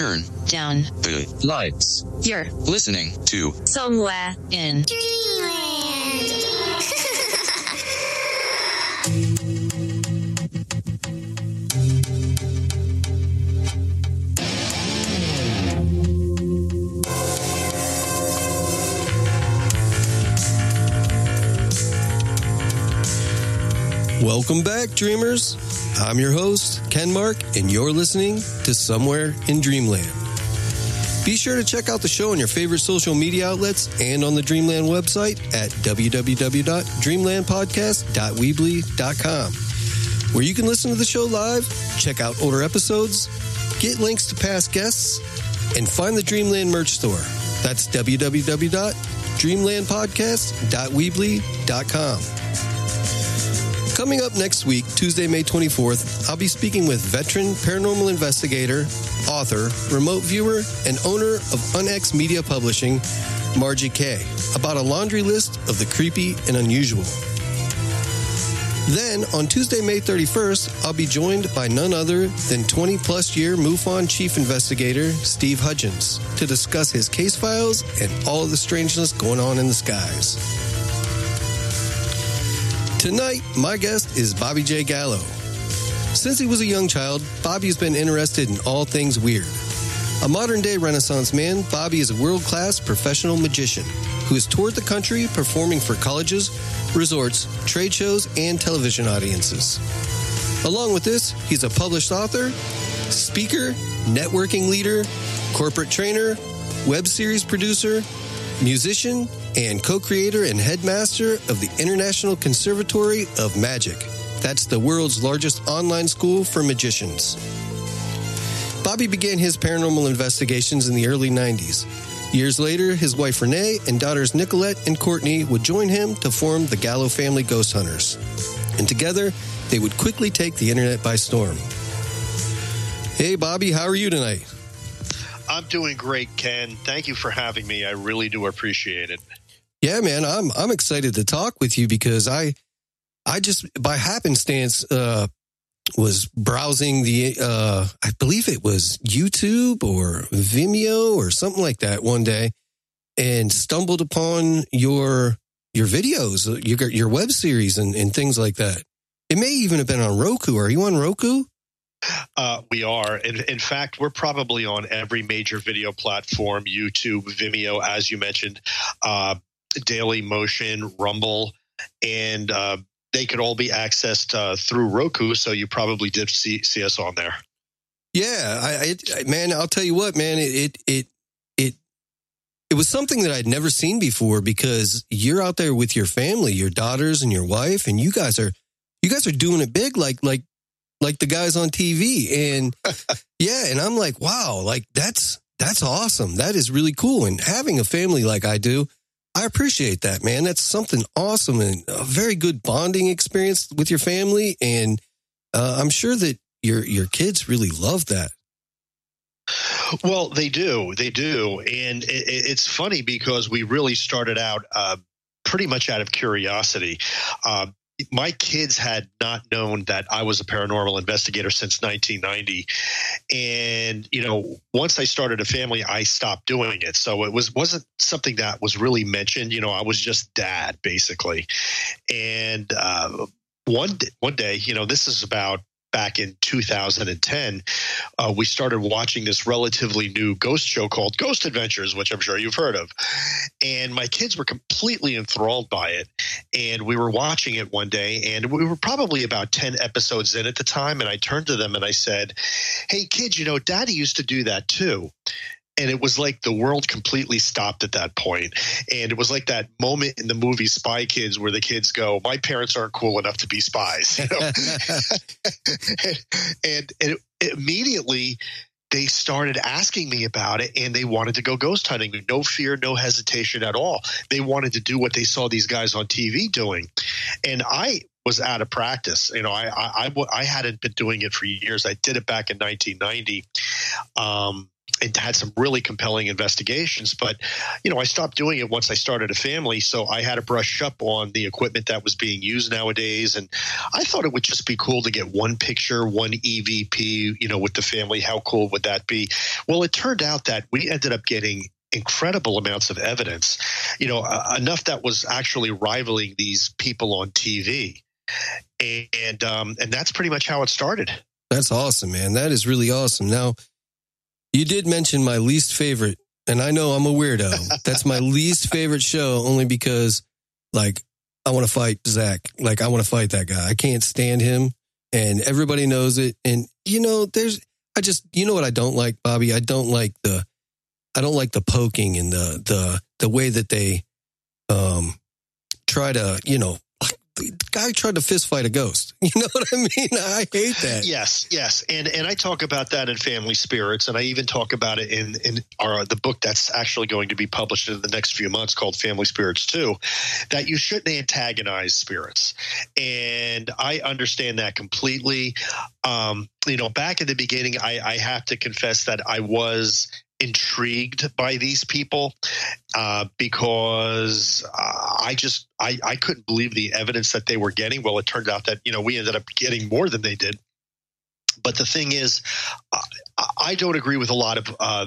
turn down the lights. You're listening to somewhere in Dreamland. Welcome back, dreamers. I'm your host, Ken Mark, and you're listening to Somewhere in Dreamland. Be sure to check out the show on your favorite social media outlets and on the Dreamland website at www.dreamlandpodcast.weebly.com, where you can listen to the show live, check out older episodes, get links to past guests, and find the Dreamland merch store. That's www.dreamlandpodcast.weebly.com. Coming up next week, Tuesday, May 24th, I'll be speaking with veteran paranormal investigator, author, remote viewer, and owner of Unex Media Publishing, Margie Kay, about a laundry list of the creepy and unusual. Then, on Tuesday, May 31st, I'll be joined by none other than 20 plus year MUFON chief investigator Steve Hudgens to discuss his case files and all of the strangeness going on in the skies. Tonight, my guest is Bobby J. Gallo. Since he was a young child, Bobby's been interested in all things weird. A modern day Renaissance man, Bobby is a world class professional magician who has toured the country performing for colleges, resorts, trade shows, and television audiences. Along with this, he's a published author, speaker, networking leader, corporate trainer, web series producer, musician, and co creator and headmaster of the International Conservatory of Magic. That's the world's largest online school for magicians. Bobby began his paranormal investigations in the early 90s. Years later, his wife Renee and daughters Nicolette and Courtney would join him to form the Gallo Family Ghost Hunters. And together, they would quickly take the internet by storm. Hey, Bobby, how are you tonight? I'm doing great, Ken. Thank you for having me. I really do appreciate it. Yeah, man, I'm I'm excited to talk with you because I I just by happenstance uh was browsing the uh I believe it was YouTube or Vimeo or something like that one day and stumbled upon your your videos, your your web series and, and things like that. It may even have been on Roku. Are you on Roku? Uh, we are. In, in, fact, we're probably on every major video platform YouTube, Vimeo, as you mentioned, uh, Daily Motion, Rumble, and uh, they could all be accessed uh, through Roku. So you probably did see, see us on there. Yeah, I, I, man, I'll tell you what, man, it, it, it, it was something that I'd never seen before because you're out there with your family, your daughters and your wife, and you guys are, you guys are doing it big, like, like like the guys on TV. And yeah, and I'm like, wow, like that's that's awesome. That is really cool. And having a family like I do, I appreciate that, man. That's something awesome and a very good bonding experience with your family. And uh, I'm sure that your your kids really love that. Well, they do, they do, and it, it's funny because we really started out uh, pretty much out of curiosity. Uh, my kids had not known that I was a paranormal investigator since 1990, and you know, once I started a family, I stopped doing it. So it was wasn't something that was really mentioned. You know, I was just dad basically, and uh, one one day, you know, this is about back in 2010, uh, we started watching this relatively new ghost show called Ghost Adventures, which I'm sure you've heard of. And my kids were completely enthralled by it. And we were watching it one day, and we were probably about 10 episodes in at the time. And I turned to them and I said, Hey, kids, you know, daddy used to do that too and it was like the world completely stopped at that point and it was like that moment in the movie spy kids where the kids go my parents aren't cool enough to be spies you know? and, and it, immediately they started asking me about it and they wanted to go ghost hunting no fear no hesitation at all they wanted to do what they saw these guys on tv doing and i was out of practice. You know, I, I, I, I hadn't been doing it for years. I did it back in 1990. Um, and had some really compelling investigations. But, you know, I stopped doing it once I started a family. So I had to brush up on the equipment that was being used nowadays. And I thought it would just be cool to get one picture, one EVP, you know, with the family. How cool would that be? Well, it turned out that we ended up getting incredible amounts of evidence, you know, uh, enough that was actually rivaling these people on TV. And, um, and that's pretty much how it started. That's awesome, man. That is really awesome. Now, you did mention my least favorite, and I know I'm a weirdo. That's my least favorite show only because, like, I want to fight Zach. Like, I want to fight that guy. I can't stand him, and everybody knows it. And, you know, there's, I just, you know what I don't like, Bobby? I don't like the, I don't like the poking and the, the, the way that they, um, try to, you know, guy tried to fist fight a ghost. You know what I mean? I hate that. Yes, yes, and and I talk about that in Family Spirits, and I even talk about it in in our the book that's actually going to be published in the next few months called Family Spirits Two. That you shouldn't antagonize spirits, and I understand that completely. Um, you know, back in the beginning, I, I have to confess that I was intrigued by these people uh, because uh, I just I, I couldn't believe the evidence that they were getting. Well, it turned out that you know we ended up getting more than they did. But the thing is, uh, I don't agree with a lot of uh,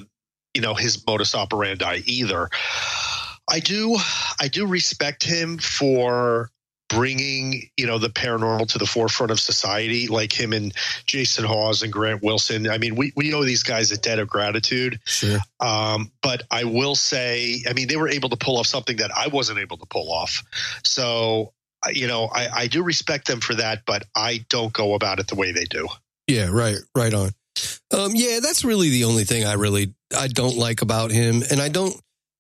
you know his modus operandi either. I do I do respect him for bringing you know the paranormal to the forefront of society like him and jason hawes and grant wilson i mean we, we owe these guys a debt of gratitude Sure. um, but i will say i mean they were able to pull off something that i wasn't able to pull off so you know I, I do respect them for that but i don't go about it the way they do Yeah, right, right on. Um, yeah, that's really the only thing I really I don't like about him, and I don't.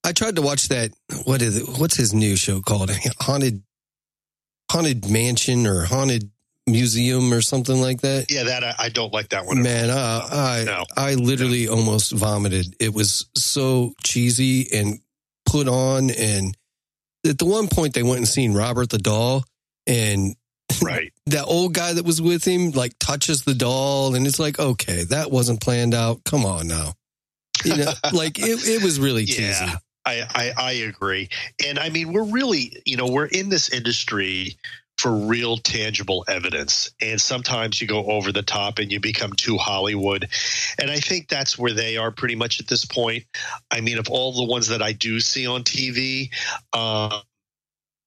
I tried to watch that. What is it? What's his new show called? Haunted, haunted mansion or haunted museum or something like that. yeah that i, I don't like that one Man, all. I I, No. I literally almost vomited. It was so cheesy and put on, and at the one point they went and seen Robert the doll, and right that old guy that was with him like touches the doll and it's like okay that wasn't planned out come on now you know like it, it was really cheesy Yeah. I, I I agree, and I mean we're really you know we're in this industry for real tangible evidence, and sometimes you go over the top and you become too Hollywood, and I think that's where they are pretty much at this point. I mean, of all the ones that I do see on TV. Uh,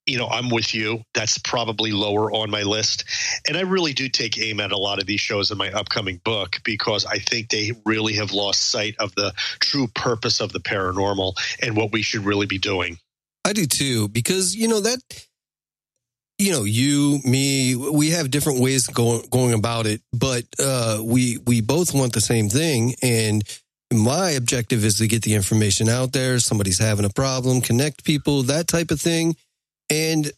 you know, I'm with you. That's probably lower on my list. And I really do take aim at a lot of these shows in my upcoming book because I think they really have lost sight of the true purpose of the paranormal and what we should really be doing. i do too because you know that you know you me we have different ways going going about it but uh we we both want the same thing and my objective is to get the information out there somebody's having a problem connect people that type of thing and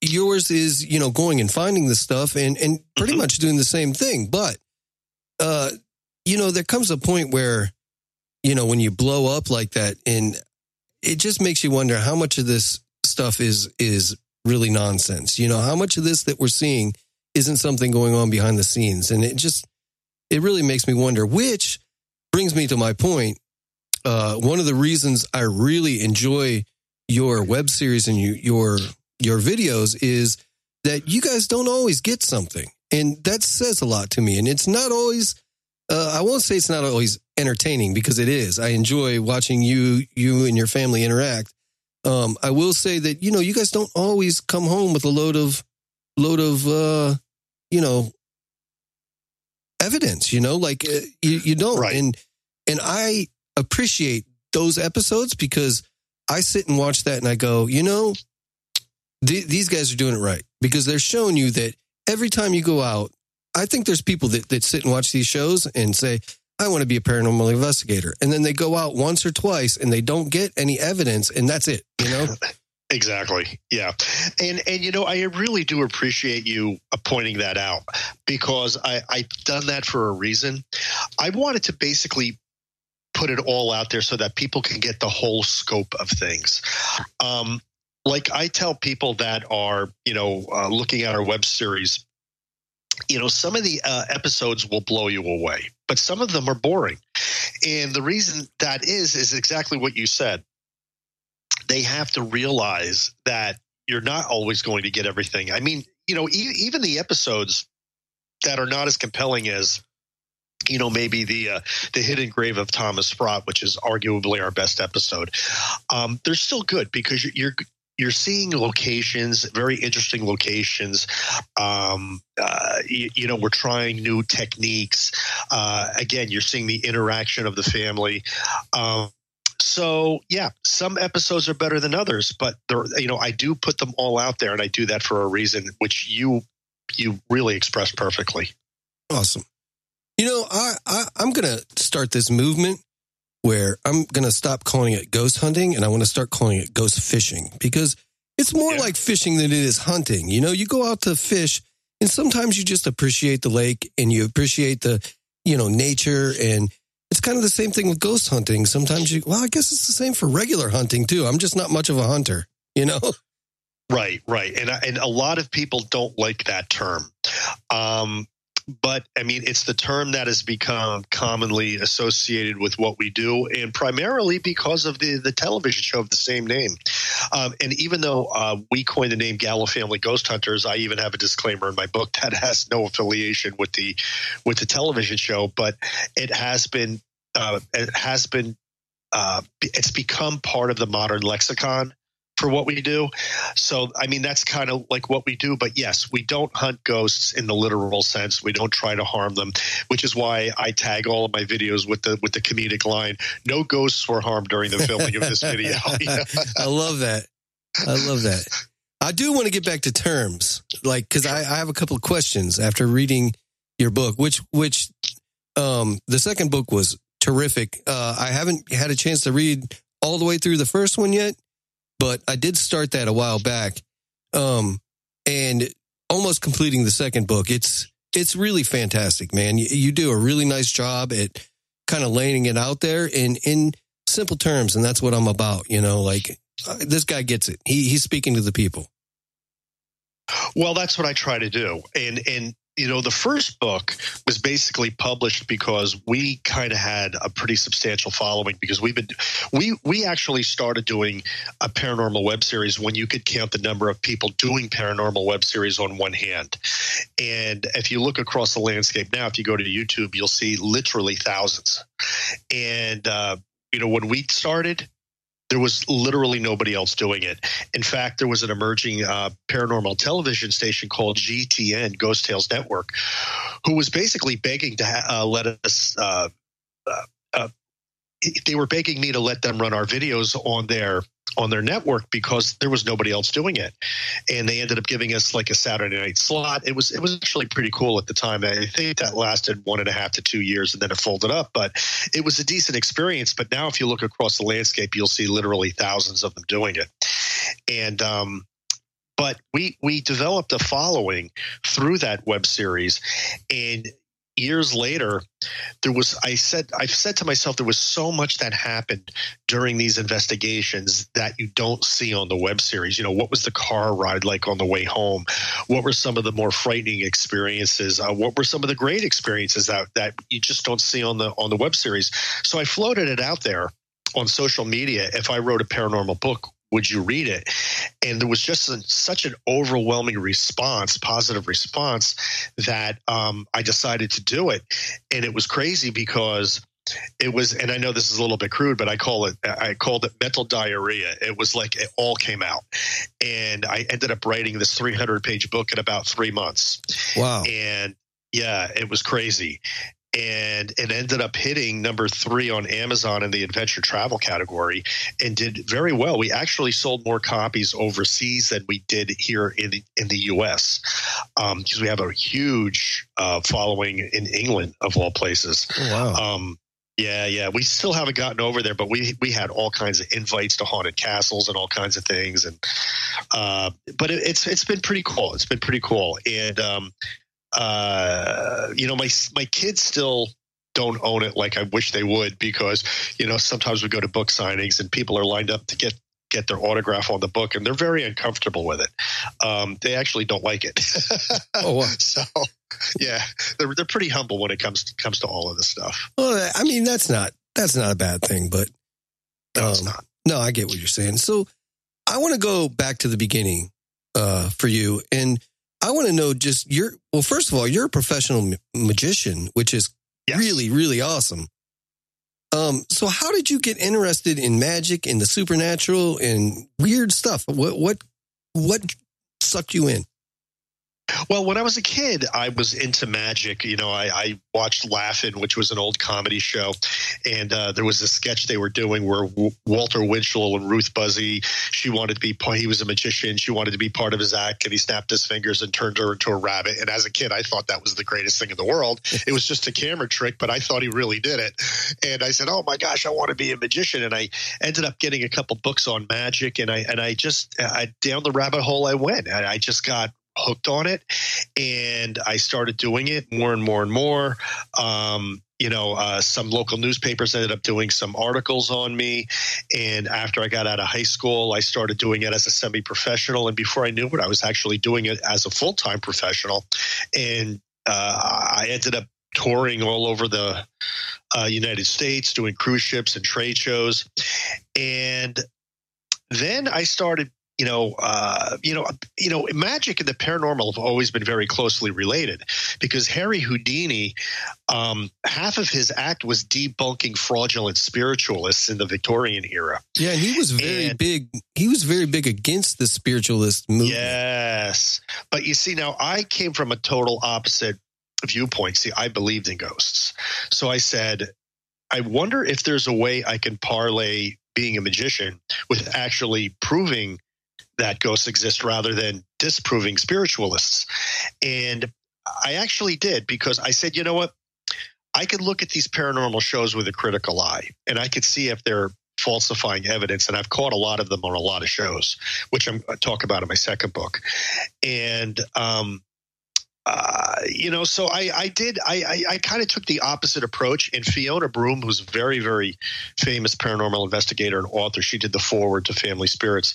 yours is you know going and finding the stuff and and pretty Mhm. much doing the same thing. But uh you know there comes a point where you know when you blow up like that and it just makes you wonder how much of this stuff is is really nonsense. You know how much of this that we're seeing isn't something going on behind the scenes? And it just it really makes me wonder which brings me to my point. Uh one of the reasons i really enjoy your web series and you, your your videos is that you guys don't always get something. And that says a lot to me. And it's not always uh, i won't say it's not always entertaining because it is. I enjoy watching you you and your family interact. Um, i will say that you know you guys don't always come home with a load of load of uh, you know evidence you know like uh, you, you don't. Right. and and i appreciate those episodes because i sit and watch that and i go you know th- these guys are doing it right because they're showing you that every time you go out i think there's people that, that sit and watch these shows and say i want to be a paranormal investigator and then they go out once or twice and they don't get any evidence and that's it you know Exactly. Yeah. And and you know, I really do appreciate you uh, pointing that out because I I've done that for a reason. I wanted to basically put it all out there so that people can get the whole scope of things. Um like I tell people that are, you know, uh, looking at our web series, you know, some of the uh, episodes will blow you away. but some of them are boring. And the reason that is, is exactly what you said. They have to realize that you're not always going to get everything. I mean, you know, e- even the episodes that are not as compelling as you know maybe the uh, the hidden grave of Thomas Sprott, which is arguably our best episode. Um, they're still good because you're you're seeing locations, very interesting locations. Um, uh, you, you, know, we're trying new techniques. Uh, again, you're seeing the interaction of the family. Um, so yeah, some episodes are better than others, but you know, I do put them all out there, and I do that for a reason, which you you really express perfectly. Awesome. You know, I, I I'm gonna start this movement where I'm gonna stop calling it ghost hunting, and I want to start calling it ghost fishing because it's more yeah. like fishing than it is hunting. You know, you go out to fish, and sometimes you just appreciate the lake and you appreciate the you know nature and it's kind of the same thing with ghost hunting. Sometimes you, well, I guess it's the same for regular hunting too. I'm just not much of a hunter, you know? Right, right. And, and a lot of people don't like that term. Um, but I mean, it's the term that has become commonly associated with what we do, and primarily because of the the television show of the same name. Um, and even though uh, we coined the name Gallo Family Ghost Hunters, I even have a disclaimer in my book that has no affiliation with the with the television show, but it has been uh, it has been uh, it's become part of the modern lexicon for what we do. So, I mean, that's kind of like what we do. But yes, we don't hunt ghosts in the literal sense. We don't try to harm them, which is why I tag all of my videos with the with the comedic line: "No ghosts were harmed during the filming of this video." I love that. I love that. I do want to get back to terms, like because I, I have a couple of questions after reading your book, which which um the second book was terrific. Uh, I haven't had a chance to read all the way through the first one yet, but I did start that a while back. Um, and almost completing the second book. It's it's really fantastic, man. You, you do a really nice job at kind of laying it out there in in simple terms, and that's what I'm about. You know, like uh, this guy gets it. He he's speaking to the people. Well, that's what I try to do, and and you know, the first book was basically published because we kind of had a pretty substantial following because we've been we we actually started doing a paranormal web series when you could count the number of people doing paranormal web series on one hand. And if you look across the landscape now, if you go to YouTube, you'll see literally thousands. And uh, you know, when we started, there was literally nobody else doing it. In fact, there was an emerging uh, paranormal television station called GTN, Ghost Tales Network, who was basically begging to ha- uh, let us. Uh, uh, uh they were begging me to let them run our videos on their on their network because there was nobody else doing it, and they ended up giving us like a Saturday night slot. It was it was actually pretty cool at the time. I think that lasted one and a half to two years, and then it folded up. But it was a decent experience. But now, if you look across the landscape, you'll see literally thousands of them doing it, and um, but we we developed a following through that web series and years later there was i said i've said to myself there was so much that happened during these investigations that you don't see on the web series. You know what was the car ride like on the way home? What were some of the more frightening experiences? Uh, what were some of the great experiences that that you just don't see on the on the web series? So i floated it out there on social media. If i wrote a paranormal book would you read it? And there was just a, such an overwhelming response, positive response, that um, I decided to do it. And it was crazy because it was and i know this is a little bit crude but i call it i called it mental diarrhea. It was like it all came out. And i ended up writing this 300 page book in about three months. Wow. And yeah it was crazy and it ended up hitting number three on Amazon in the adventure travel category and did very well. We actually sold more copies overseas than we did here in the, in the U.S. because um, we have a huge uh, following in England of all places. Oh, wow. Um, yeah, yeah. We still haven't gotten over there, but we we had all kinds of invites to haunted castles and all kinds of things, and uh, but it, it's it's been pretty cool. It's been pretty cool, and um, uh, you know, my my kids still don't own it like I wish they would because you know sometimes we go to book signings and people are lined up to get get their autograph on the book, and they're very uncomfortable with it. Um, they actually don't like it. Oh, wow. so yeah, they're they're pretty humble when it comes to, comes to all of this stuff. Well, I mean, that's not that's not a bad thing, but No, it's Um, not. no, I get what you're saying. So I want to go back to the beginning uh, for you, and I want to know just your. Well, first of all, you're a professional ma- magician, which is Yes. really really awesome. Um, so how did you get interested in magic and the supernatural and weird stuff? What what what sucked you in? Well, when I was a kid, I was into magic. You know, I, I watched Laugh-In, which was an old comedy show, and uh, there was a sketch they were doing where w- Walter Winchell and Ruth Buzzi. She wanted to be part. He was a magician. She wanted to be part of his act, and he snapped his fingers and turned her into a rabbit. And as a kid, I thought that was the greatest thing in the world. It was just a camera trick, but I thought he really did it. And I said, "Oh my gosh, I want to be a magician." And I ended up getting a couple books on magic, and I and I just I down the rabbit hole I went, and I just got hooked on it and I started doing it more and more and more. Um, you know, uh, some local newspapers ended up doing some articles on me. And after I got out of high school, I started doing it as a semi professional. And before I knew it, I was actually doing it as a full time professional. And uh, I ended up touring all over the uh, United States, doing cruise ships and trade shows. And then I started you know, uh, you know, you know, magic and the paranormal have always been very closely related because Harry Houdini, um, half of his act was debunking fraudulent spiritualists in the Victorian era. Yeah, he was very And- big. He was very big against the spiritualist movement. Yes, but you see, now I came from a total opposite viewpoint. See, I believed in ghosts, so I said, I wonder if there's a way I can parlay being a magician with actually proving that ghosts exist rather than disproving spiritualists. And I actually did because I said, you know what? I could look at these paranormal shows with a critical eye and I could see if they're falsifying evidence. And I've caught a lot of them on a lot of shows, which I'm I talk about in my second book. And, um, uh, you know, so I, I did, I, I, I kind of took the opposite approach. And Fiona Broome, who's a very, very famous paranormal investigator and author, she did the forward to Family Spirits.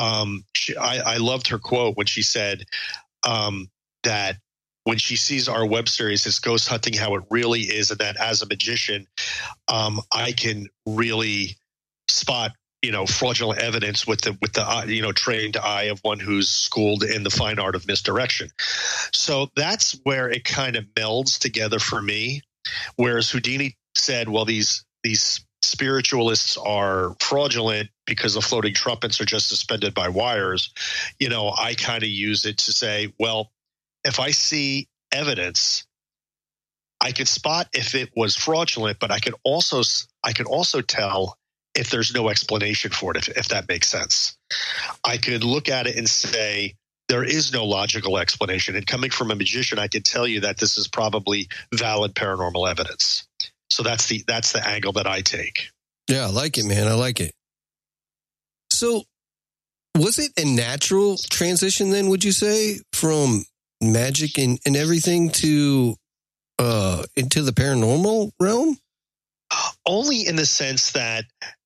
Um, she, I, I loved her quote when she said um, that when she sees our web series, it's ghost hunting how it really is, and that as a magician, um, I can really spot you know fraudulent evidence with the with the you know trained eye of one who's schooled in the fine art of misdirection. So that's where it kind of melds together for me. Whereas Houdini said, "Well, these these spiritualists are fraudulent because the floating trumpets are just suspended by wires." You know, I kind of use it to say, "Well, if I see evidence." I could spot if it was fraudulent, but I could also I could also tell if there's no explanation for it, if, if that makes sense. I could look at it and say, there is no logical explanation. And coming from a magician, I could tell you that this is probably valid paranormal evidence. So that's the that's the angle that I take. Yeah, I like it, man. I like it. So, was it a natural transition then, would you say, from magic and, and everything to uh into the paranormal realm? Only in the sense that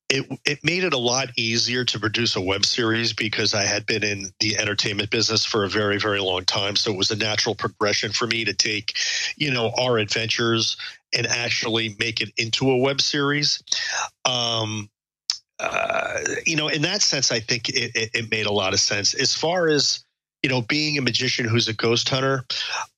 it it made it a lot easier to produce a web series because I had been in the entertainment business for a very very long time. So it was a natural progression for me to take you know our adventures and actually make it into a web series. Um uh, you know in that sense I think it, it, it made a lot of sense. As far as you know being a magician who's a ghost hunter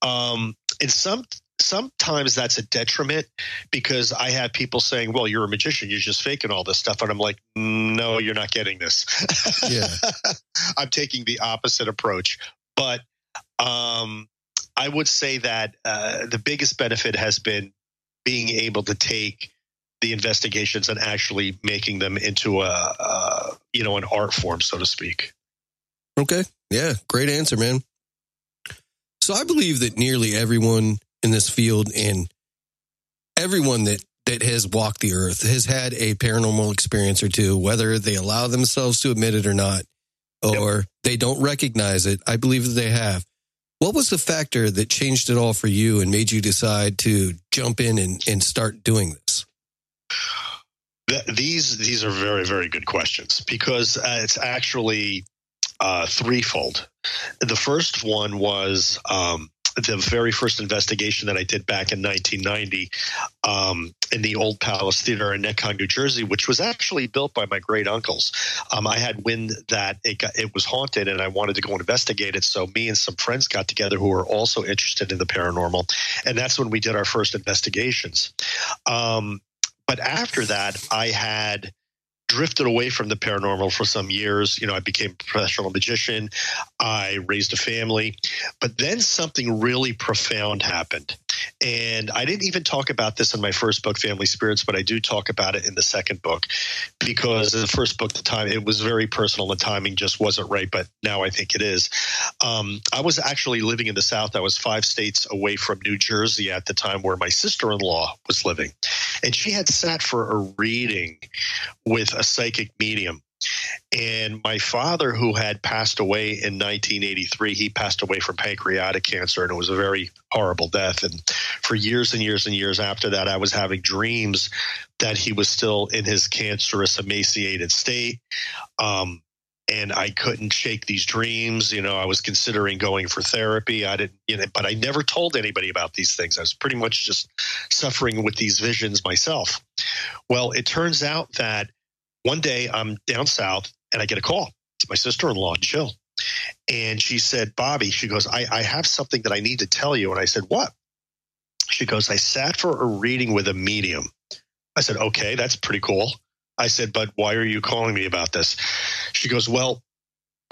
um in some sometimes that's a detriment because I have people saying, "Well, you're a magician. You're just faking all this stuff," and I'm like, "No, you're not getting this." Yeah. I'm taking the opposite approach, but um, I would say that uh, the biggest benefit has been being able to take the investigations and actually making them into a, a you know an art form, so to speak. Okay. Yeah, great answer, man. So I believe that nearly everyone in this field and everyone that that has walked the earth has had a paranormal experience or two, whether they allow themselves to admit it or not, or they don't recognize it. I believe that they have. What was the factor that changed it all for you and made you decide to jump in and, and start doing this? Th- these these are very very good questions because uh, it's actually uh, threefold. The first one was um, the very first investigation that I did back in 1990 um, in the Old Palace Theater in Netcong, New Jersey, which was actually built by my great uncles. Um, I had wind that it got, it was haunted, and I wanted to go investigate it. So me and some friends got together who were also interested in the paranormal, and that's when we did our first investigations. Um, but after that, I had drifted away from the paranormal for some years. You know, I became a professional magician. I raised a family. But then something really profound happened. And I didn't even talk about this in my first book, Family Spirits, but I do talk about it in the second book because the first book, the time it was very personal. The timing just wasn't right, but now I think it is. Um, I was actually living in the South. I was five states away from New Jersey at the time where my sister in law was living. And she had sat for a reading with a psychic medium. And my father, who had passed away in 1983, he passed away from pancreatic cancer, and it was a very horrible death. And for years and years and years after that, I was having dreams that he was still in his cancerous, emaciated state. Um, and I couldn't shake these dreams. You know, I was considering going for therapy. I didn't, you know, but I never told anybody about these things. I was pretty much just suffering with these visions myself. Well, it turns out that one day I'm down south and I get a call. It's my sister in law, Jill. And she said, Bobby, she goes, I, I have something that I need to tell you. And I said, What? She goes, I sat for a reading with a medium. I said, Okay, that's pretty cool. I said, But why are you calling me about this? She goes, Well,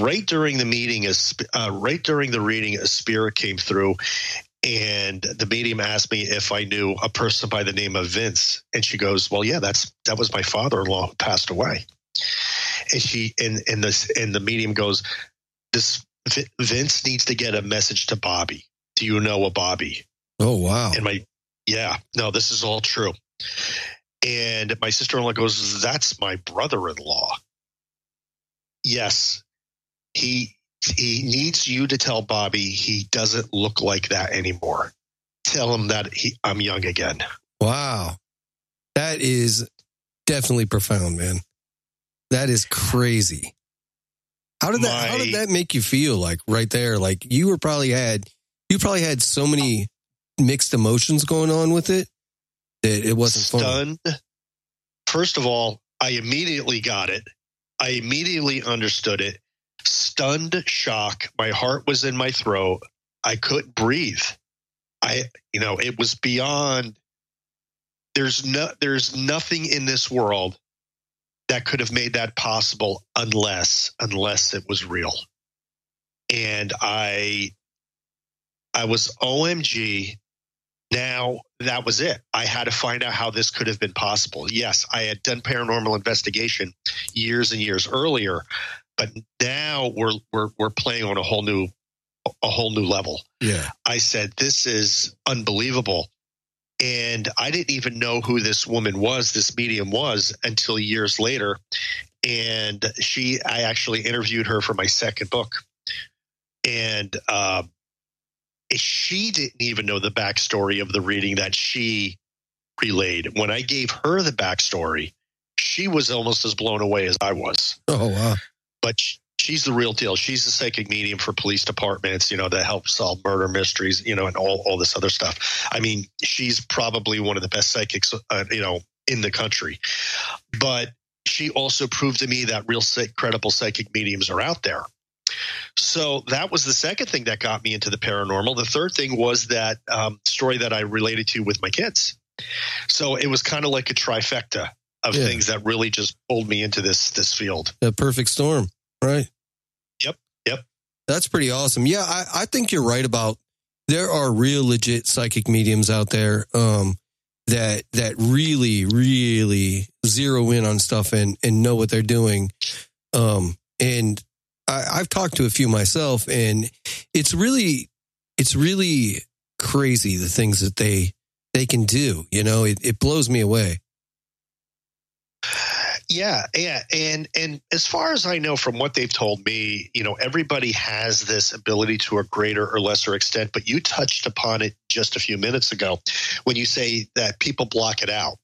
right during the meeting, uh, right during the reading, a spirit came through and the medium asked me if I knew a person by the name of Vince, and she goes, "Well, yeah, that's that was my father-in-law who passed away." And she and and this and the medium goes, "This Vince needs to get a message to Bobby. Do you know a Bobby?" Oh wow! And my yeah, no, this is all true. And my sister-in-law goes, "That's my brother-in-law." Yes, he he needs you to tell Bobby he doesn't look like that anymore. Tell him that he, I'm young again. Wow. That is definitely profound, man. That is crazy. How did that My, how did that make you feel like right there? Like you were probably had you probably had so many mixed emotions going on with it that it wasn't stunned. Fun. First of all, I immediately got it. I immediately understood it stunned shock. My heart was in my throat. I couldn't breathe. I, you know, it was beyond. There's no, there's nothing in this world that could have made that possible unless, unless it was real. And I, I was OMG. Now that was it. I had to find out how this could have been possible. Yes, I had done paranormal investigation years and years earlier, but now we're we're we're playing on a whole new a whole new level. Yeah. I said this is unbelievable. And I didn't even know who this woman was, this medium was until years later. And she I actually interviewed her for my second book. And uh, she didn't even know the backstory of the reading that she relayed. When I gave her the backstory, she was almost as blown away as I was. Oh wow but she's the real deal. She's a psychic medium for police departments, you know, that help solve murder mysteries, you know, and all, all this other stuff. I mean, she's probably one of the best psychics, uh, you know, in the country. But she also proved to me that real credible psychic mediums are out there. So that was the second thing that got me into the paranormal. The third thing was that um, story that I related to with my kids. So it was kind of like a trifecta of yeah. things that really just pulled me into this this field. A perfect storm, right? Yep, yep. That's pretty awesome. Yeah, I, I think you're right about there are real legit psychic mediums out there um, that that really really zero in on stuff and and know what they're doing. Um, and I, I've talked to a few myself, and it's really it's really crazy the things that they they can do. You know, it, it blows me away. Yeah, yeah, and and as far as I know from what they've told me, you know, everybody has this ability to a greater or lesser extent, but you touched upon it just a few minutes ago when you say that people block it out.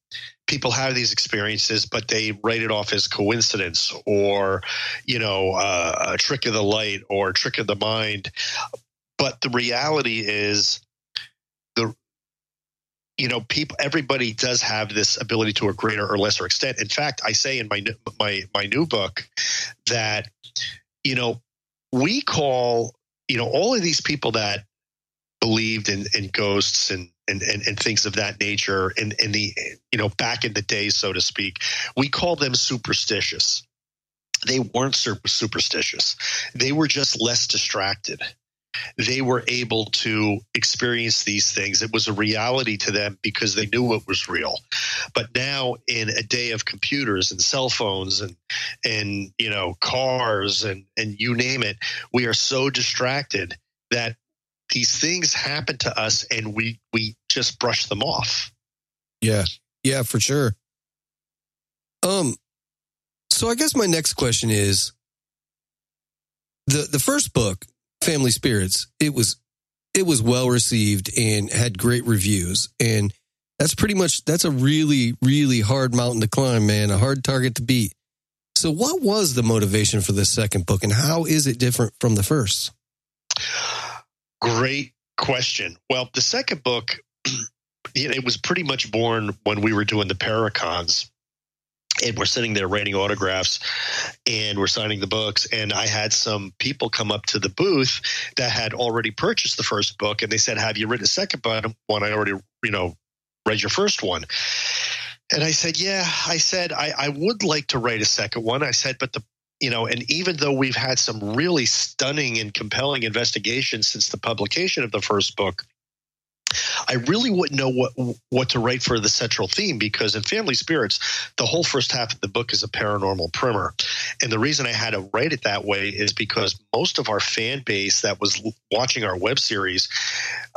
people have these experiences, but they write it off as coincidence or, you know, uh, a trick of the light or trick of the mind. But the reality is, you know, people, everybody does have this ability to a greater or lesser extent. In fact, I say in my my my new book that, you know, we call you know all of these people that believed in, in ghosts and, and, and, and, things of that nature in, in the you know back in the day so to speak we call them superstitious. They weren't super superstitious. They were just less distracted they were able to experience these things it was a reality to them because they knew it was real but now in a day of computers and cell phones and and you know cars and and you name it we are so distracted that these things happen to us and we we just brush them off. Yeah. Yeah, for sure. Um so I guess my next question is the the first book, Family Spirits, it was it was well received and had great reviews and that's pretty much that's a really really hard mountain to climb, man, a hard target to beat. So what was the motivation for this second book and how is it different from the first? Great question. Well, the second book, it was pretty much born when we were doing the Paracons. And we're sitting there writing autographs and we're signing the books. And I had some people come up to the booth that had already purchased the first book. And they said, Have you written a second one? I already, you know, read your first one. And I said, Yeah. I said, I, I would like to write a second one. I said, But the you know, and even though we've had some really stunning and compelling investigations since the publication of the first book, I really wouldn't know what what to write for the central theme because in Family Spirits, the whole first half of the book is a paranormal primer, and the reason I had to write it that way is because most of our fan base that was watching our web series,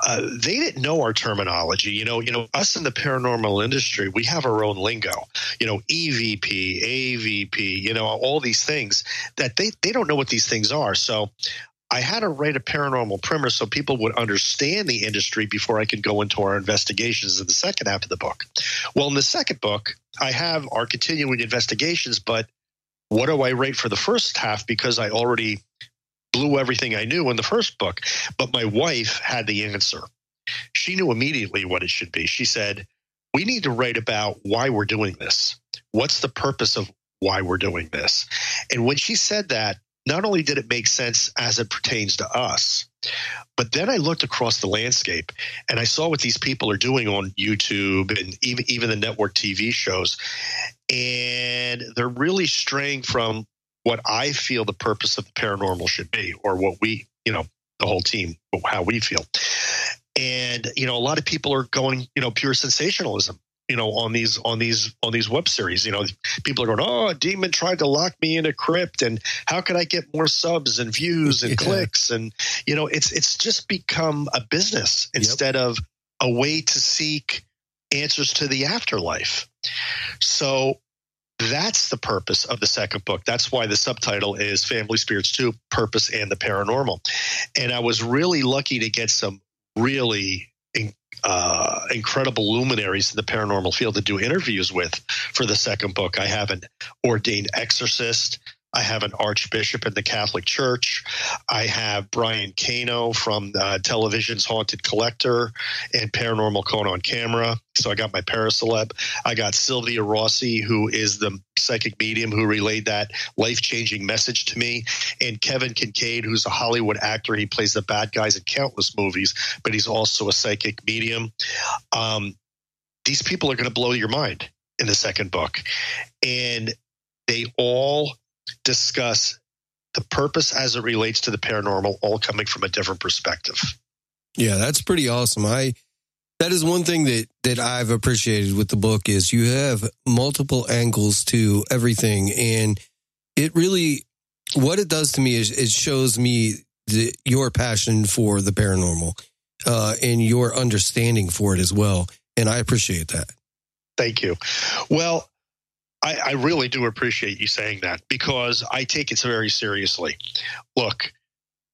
uh, they didn't know our terminology. You know, you know, us in the paranormal industry, we have our own lingo. You know, EVP, AVP, you know, all these things that they they don't know what these things are. So I had to write a paranormal primer so people would understand the industry before I could go into our investigations in the second half of the book. Well, in the second book, I have our continuing investigations, but what do I write for the first half because I already blew everything I knew in the first book? But my wife had the answer. She knew immediately what it should be. She said, We need to write about why we're doing this. What's the purpose of why we're doing this? And when she said that, not only did it make sense as it pertains to us, but then I looked across the landscape and I saw what these people are doing on YouTube and even even the network TV shows, and they're really straying from what I feel the purpose of the paranormal should be, or what we, you know, the whole team, how we feel. And you know, a lot of people are going, you know, pure sensationalism you know on these on these on these web series you know people are going oh a demon tried to lock me in a crypt and how can i get more subs and views and yeah. clicks and you know it's it's just become a business instead yep. of a way to seek answers to the afterlife so that's the purpose of the second book. That's why the subtitle is Family Spirits 2 Purpose and the Paranormal. And I was really lucky to get some really uh, incredible luminaries in the paranormal field to do interviews with for the second book. I have an ordained exorcist. I have an archbishop in the Catholic Church. I have Brian Cano from uh, television's Haunted Collector and Paranormal Caught on Camera. So I got my paraceleb. I got Sylvia Rossi, who is the psychic medium who relayed that life changing message to me, and Kevin Kincaid, who's a Hollywood actor. He plays the bad guys in countless movies, but he's also a psychic medium. Um, these people are going to blow your mind in the second book. And they all discuss the purpose as it relates to the paranormal, all coming from a different perspective. Yeah, that's pretty awesome. I that is one thing that that I've appreciated with the book is you have multiple angles to everything, and it really what it does to me is it shows me the, your passion for the paranormal uh, and your understanding for it as well, and I appreciate that. Thank you. Well, I, I really do appreciate you saying that because I take it very seriously. Look,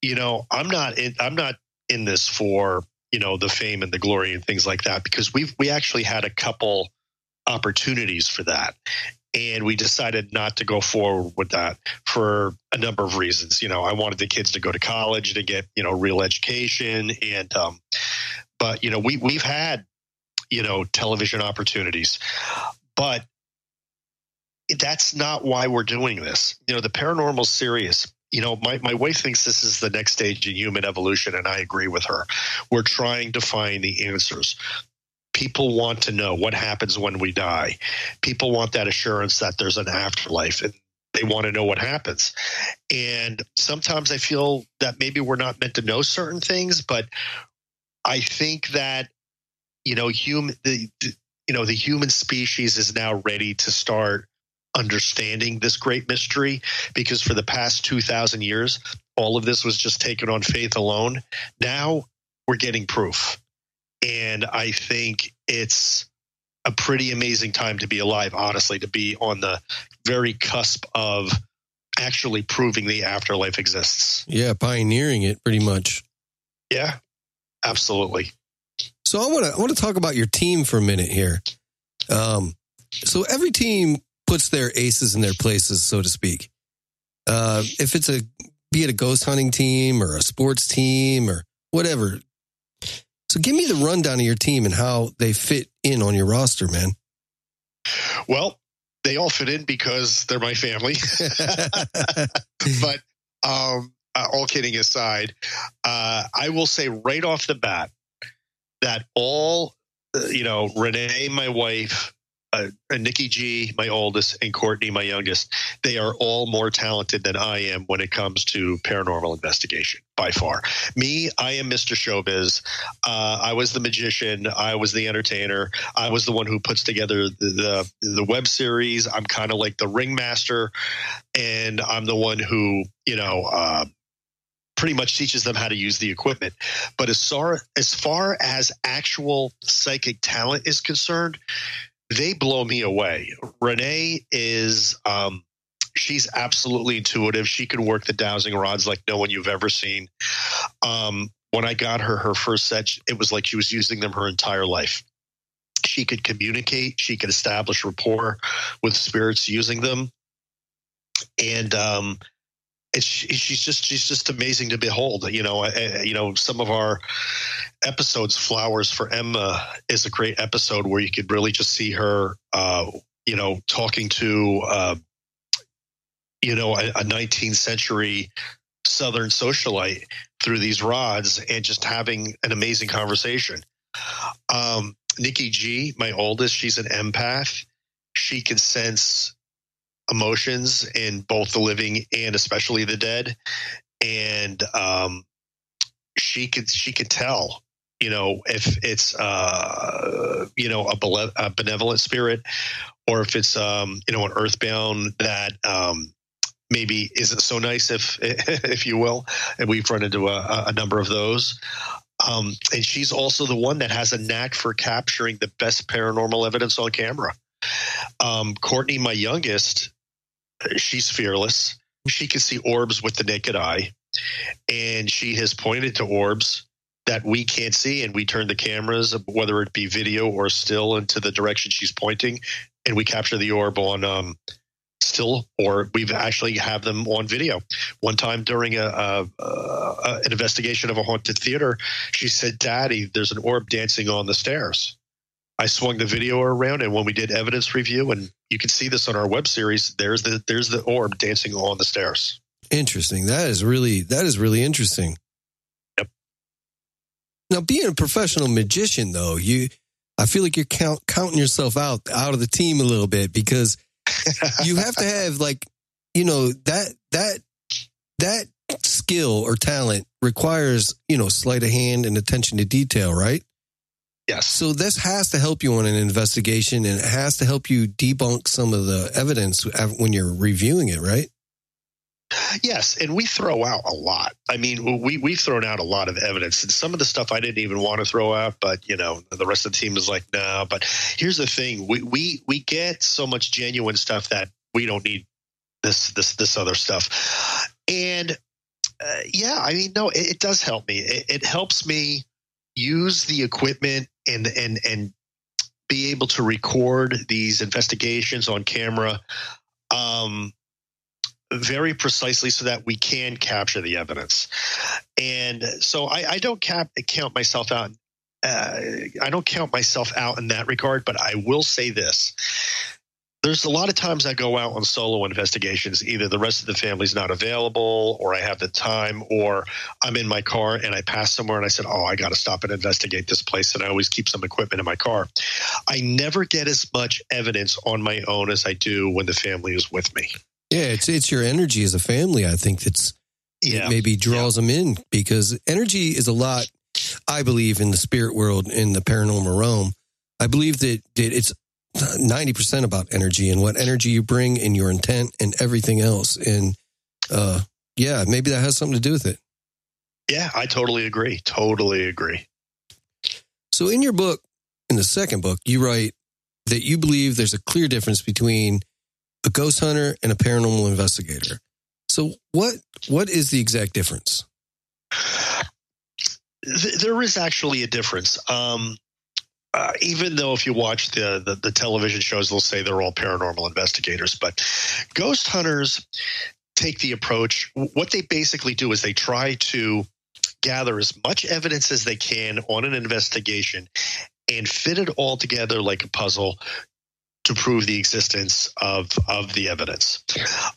you know, I'm not in, I'm not in this for you know the fame and the glory and things like that because we've we actually had a couple opportunities for that. And we decided not to go forward with that for a number of reasons. You know, I wanted the kids to go to college to get, you know, real education. And, um, but, you know, we, we've had, you know, television opportunities, but that's not why we're doing this. You know, the paranormal serious you know, my, my wife thinks this is the next stage in human evolution, and I agree with her. We're trying to find the answers. People want to know what happens when we die. People want that assurance that there's an afterlife and they want to know what happens. And sometimes I feel that maybe we're not meant to know certain things, but I think that, you know, human, the, the you know, the human species is now ready to start understanding this great mystery because for the past 2000 years all of this was just taken on faith alone. Now we're getting proof. And i think it's a pretty amazing time to be alive honestly to be on the very cusp of actually proving the afterlife exists. Yeah pioneering it pretty much. Yeah absolutely. So i want to i want to talk about your team for a minute here. Um so every team puts their aces in their places, so to speak. Uh, if it's a be it a ghost hunting team or a sports team or whatever. So give me the rundown of your team and how they fit in on your roster, man. Well, they all fit in because they're my family. but um, uh, all kidding aside, uh, I will say right off the bat that all, uh, you know, Renee, my wife, uh, Nikki G, my oldest, and Courtney, my youngest, they are all more talented than I am when it comes to paranormal investigation by far. Me, I am Mr. Showbiz. Uh, I was the magician. I was the entertainer. I was the one who puts together the the, the web series. I'm kind of like the ringmaster, and I'm the one who you know. Uh, pretty much teaches them how to use the equipment. But as far as far as actual psychic talent is concerned, they blow me away. Renee is um, she's absolutely intuitive. She can work the dowsing rods like no one you've ever seen. Um, when I got her her first set, it was like she was using them her entire life. She could communicate. She could establish rapport with spirits using them, and um, it's she's just she's just amazing to behold. You know, you know some of our episodes, "Flowers for Emma," is a great episode where you could really just see her, uh, you know, talking to, uh, you know, a, a 19th century Southern socialite through these rods and just having an amazing conversation. Um, Nikki G, my oldest, she's an empath. She can sense emotions in both the living and especially the dead and um, she could she could tell you know if it's uh, you know a, bele- a, benevolent spirit or if it's um, you know an earthbound that um, maybe isn't so nice if if you will and we've run into a, a number of those um, and she's also the one that has a knack for capturing the best paranormal evidence on camera um, Courtney, my youngest, she's fearless. She can see orbs with the naked eye, and she has pointed to orbs that we can't see, and we turn the cameras, whether it be video or still, into the direction she's pointing, and we capture the orb on um, still, or we've actually have them on video. One time during a, a, a, an investigation of a haunted theater, she said, "Daddy, there's an orb dancing on the stairs." I swung the video around, and when we did evidence review, and you can see this on our web series, there's the there's the orb dancing on the stairs. Interesting. That is really that is really interesting. Now, being a professional magician, though, you I feel like you're count, counting yourself out out of the team a little bit because you have to have like you know that that that skill or talent requires you know sleight of hand and attention to detail, right? Yes. So this has to help you on an investigation and it has to help you debunk some of the evidence when you're reviewing it, right? Yes, and we throw out a lot. I mean, we we've thrown out a lot of evidence, and some of the stuff I didn't even want to throw out, but you know, the rest of the team is like, no. But here's the thing: we we we get so much genuine stuff that we don't need this this this other stuff. And uh, yeah, I mean, no, it, it does help me. It, it helps me use the equipment and and and be able to record these investigations on camera um, very precisely so that we can capture the evidence. And so I, I don't cap, count myself out. Uh, I don't count myself out in that regard, but I will say this. There's a lot of times I go out on solo investigations. Either the rest of the family's not available, or I have the time, or I'm in my car and I pass somewhere and I said, Oh, I got to stop and investigate this place. And I always keep some equipment in my car. I never get as much evidence on my own as I do when the family is with me. Yeah, it's it's your energy as a family. I think that's Yeah. maybe draws them in because energy is a lot. I believe in the spirit world in the paranormal realm. I believe that, that it's ninety percent about energy and what energy you bring and your intent and everything else. And uh, yeah, maybe that has something to do with it. Yeah, I totally agree. Totally agree. So in your book, in the second book, you write that you believe there's a clear difference between a ghost hunter and a paranormal investigator. So what what is the exact difference? There is actually a difference. Um, uh, even though if you watch the, the the television shows, they'll say they're all paranormal investigators, but ghost hunters take the approach. What they basically do is they try to gather as much evidence as they can on an investigation and fit it all together like a puzzle to prove the existence of of the evidence.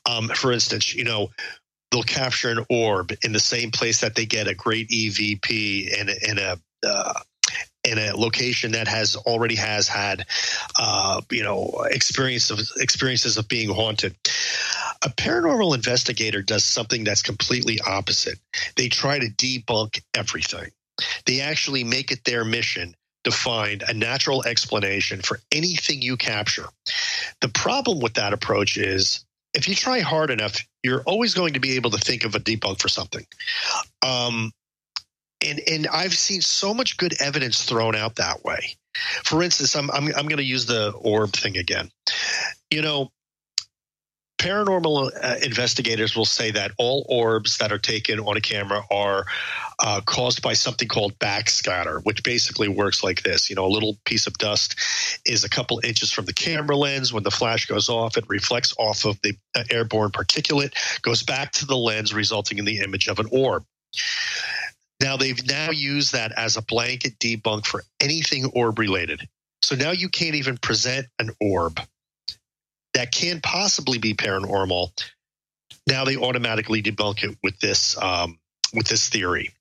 Um, for instance, you know, they'll capture an orb in the same place that they get a great EVP in in a uh, in a location that has already has had uh, you know experience of experiences of being haunted. A paranormal investigator does something that's completely opposite. They try to debunk everything. They actually make it their mission to find a natural explanation for anything you capture. The problem with that approach is if you try hard enough, you're always going to be able to think of a debunk for something. Um, and and I've seen so much good evidence thrown out that way. For instance, I'm I'm, I'm going to use the orb thing again. You know, paranormal uh, investigators will say that all orbs that are taken on a camera are uh, caused by something called backscatter, which basically works like this. You know, a little piece of dust is a couple inches from the camera lens. When the flash goes off, it reflects off of the uh, airborne particulate, goes back to the lens, resulting in the image of an orb. Now they've now used that as a blanket debunk for anything orb related. So now you can't even present an orb that can possibly be paranormal. Now they automatically debunk it with this um, with this theory,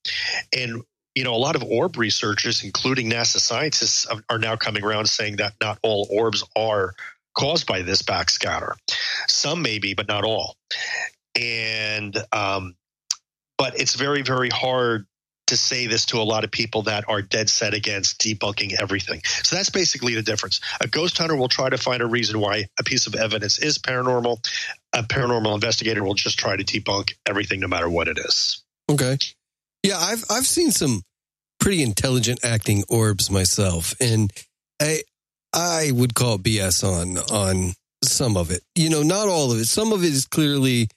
and you know a lot of orb researchers, including NASA scientists, are now coming around saying that not all orbs are caused by this backscatter. Some may be, but not all. And um, but it's very very hard to say this to a lot of people that are dead set against debunking everything. So that's basically the difference. A ghost hunter will try to find a reason why a piece of evidence is paranormal. A paranormal investigator will just try to debunk everything no matter what it is. Okay. Yeah, I've I've seen some pretty intelligent acting orbs myself, and I I would call BS on on some of it. You know, not all of it. Some of it is clearly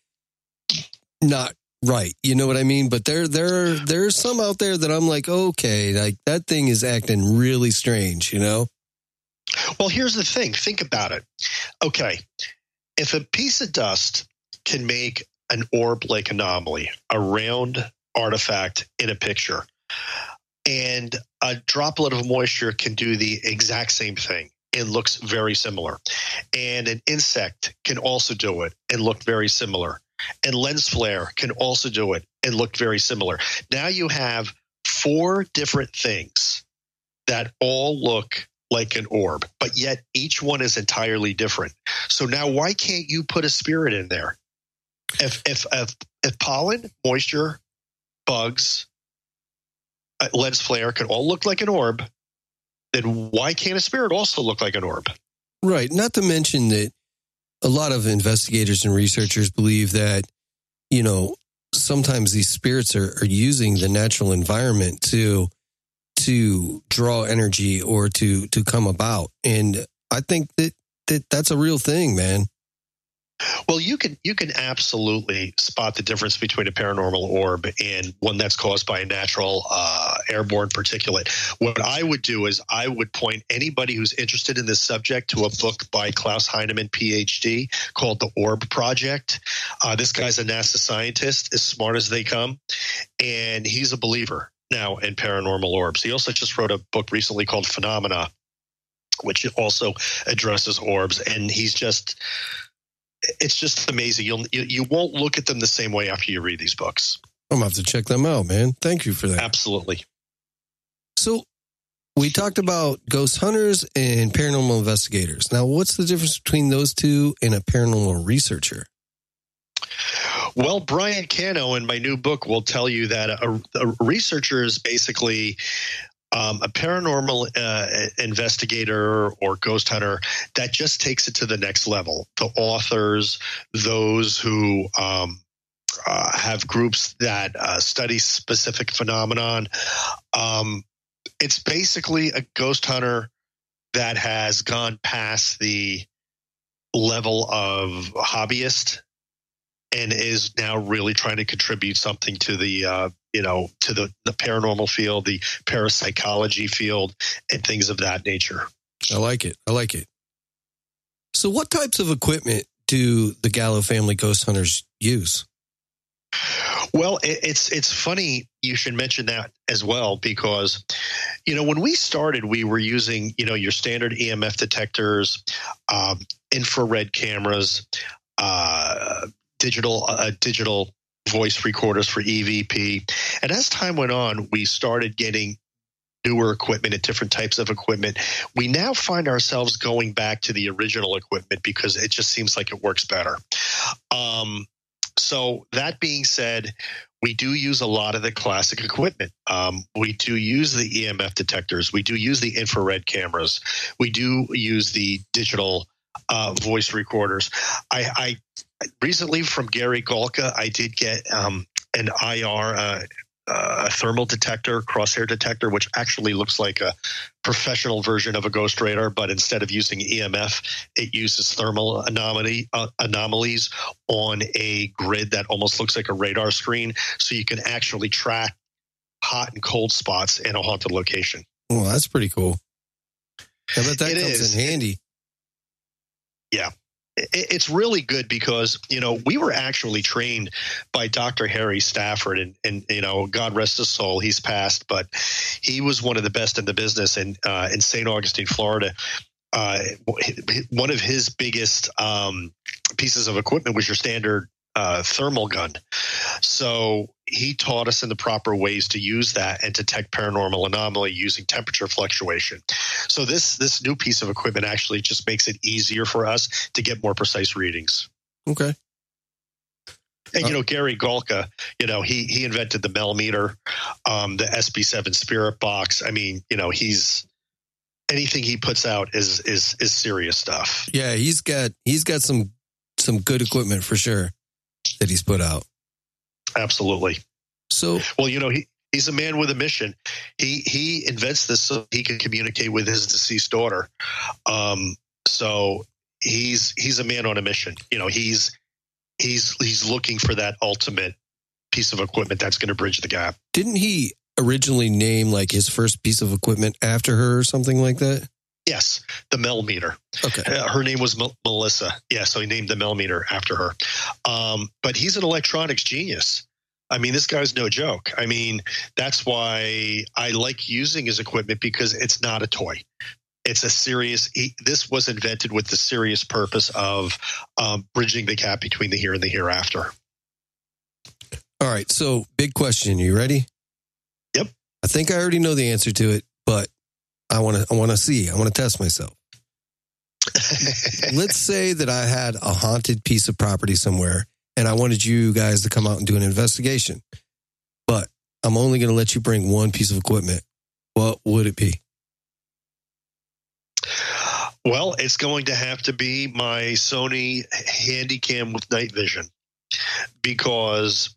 not right. You know what I mean? But there there there's some out there that I'm like, okay, like that thing is acting really strange. You know? Well, here's the thing. Think about it. Okay, if a piece of dust can make an orb-like anomaly, a round artifact in a picture, and a droplet of moisture can do the exact same thing. It looks very similar. And an insect can also do it and look very similar. And lens flare can also do it and look very similar. Now you have four different things that all look like an orb, but yet each one is entirely different. So now why can't you put a spirit in there? If if if, if pollen, moisture, bugs, uh, lens flare can all look like an orb, then why can't a spirit also look like an orb? Right. Not to mention that a lot of investigators and researchers believe that, you know, sometimes these spirits are, are using the natural environment to to draw energy or to to come about. And I think that, that that's a real thing, man. Well, you can you can absolutely spot the difference between a paranormal orb and one that's caused by a natural uh, airborne particulate. What I would do is I would point anybody who's interested in this subject to a book by Klaus Heinemann, PhD, called The Orb Project. Uh, this guy's a NASA scientist, as smart as they come, and he's a believer now in paranormal orbs. He also just wrote a book recently called Phenomena, which also addresses orbs, and he's just it's just amazing. You'll you, you won't look at them the same way after you read these books. I'm gonna have to check them out, man. Thank you for that. Absolutely. So we talked about ghost hunters and paranormal investigators. Now, what's the difference between those two and a paranormal researcher? Well, Brian Cano in my new book will tell you that a, a researcher is basically um, a paranormal uh, investigator or ghost hunter that just takes it to the next level. The authors, those who um, uh, have groups that uh, study specific phenomenon. Um, it's basically a ghost hunter that has gone past the level of hobbyist and is now really trying to contribute something to the uh, you know to the the paranormal field, the parapsychology field, and things of that nature. I like it. I like it. So, what types of equipment do the Gallo family ghost hunters use? Well, it's it's funny you should mention that as well because you know when we started we were using you know your standard EMF detectors, um, infrared cameras, uh, digital uh, digital voice recorders for EVP. And as time went on, we started getting newer equipment and different types of equipment. We now find ourselves going back to the original equipment because it just seems like it works better. Um, so that being said, we do use a lot of the classic equipment. Um, we do use the EMF detectors. We do use the infrared cameras. We do use the digital uh, voice recorders. I, I recently from Gary Galka, I did get um, an IR, uh, uh, thermal detector, crosshair detector, which actually looks like a professional version of a ghost radar, but instead of using EMF, it uses thermal anomaly uh, anomalies on a grid that almost looks like a radar screen, so you can actually track hot and cold spots in a haunted location. Well, that's pretty cool. I bet that it comes is. in handy. Yeah, it's really good because you know we were actually trained by Dr. Harry Stafford, and, and you know God rest his soul, he's passed, but he was one of the best in the business in uh, in St. Augustine, Florida. Uh, one of his biggest um, pieces of equipment was your standard uh, thermal gun. So he taught us in the proper ways to use that and detect paranormal anomaly using temperature fluctuation. So this this new piece of equipment actually just makes it easier for us to get more precise readings. Okay. And you know Gary Galka, you know he he invented the Melmeter, um, the SB7 Spirit Box. I mean, you know he's anything he puts out is is is serious stuff. Yeah, he's got he's got some some good equipment for sure that he's put out. Absolutely. So, well, you know, he, he's a man with a mission. He he invents this so he can communicate with his deceased daughter. Um, so he's he's a man on a mission. You know, he's he's he's looking for that ultimate piece of equipment that's going to bridge the gap. Didn't he originally name like his first piece of equipment after her or something like that? Yes, the Melmeter. Okay. Uh, her name was M- Melissa. Yeah, so he named the Melmeter after her. Um, but he's an electronics genius. I mean, this guy's no joke. I mean, that's why I like using his equipment because it's not a toy. It's a serious. This was invented with the serious purpose of um, bridging the gap between the here and the hereafter. All right. So, big question. You ready? Yep. I think I already know the answer to it, but I want to I want to see. I want to test myself. Let's say that I had a haunted piece of property somewhere and I wanted you guys to come out and do an investigation. But I'm only going to let you bring one piece of equipment. What would it be? Well, it's going to have to be my Sony Handycam with night vision because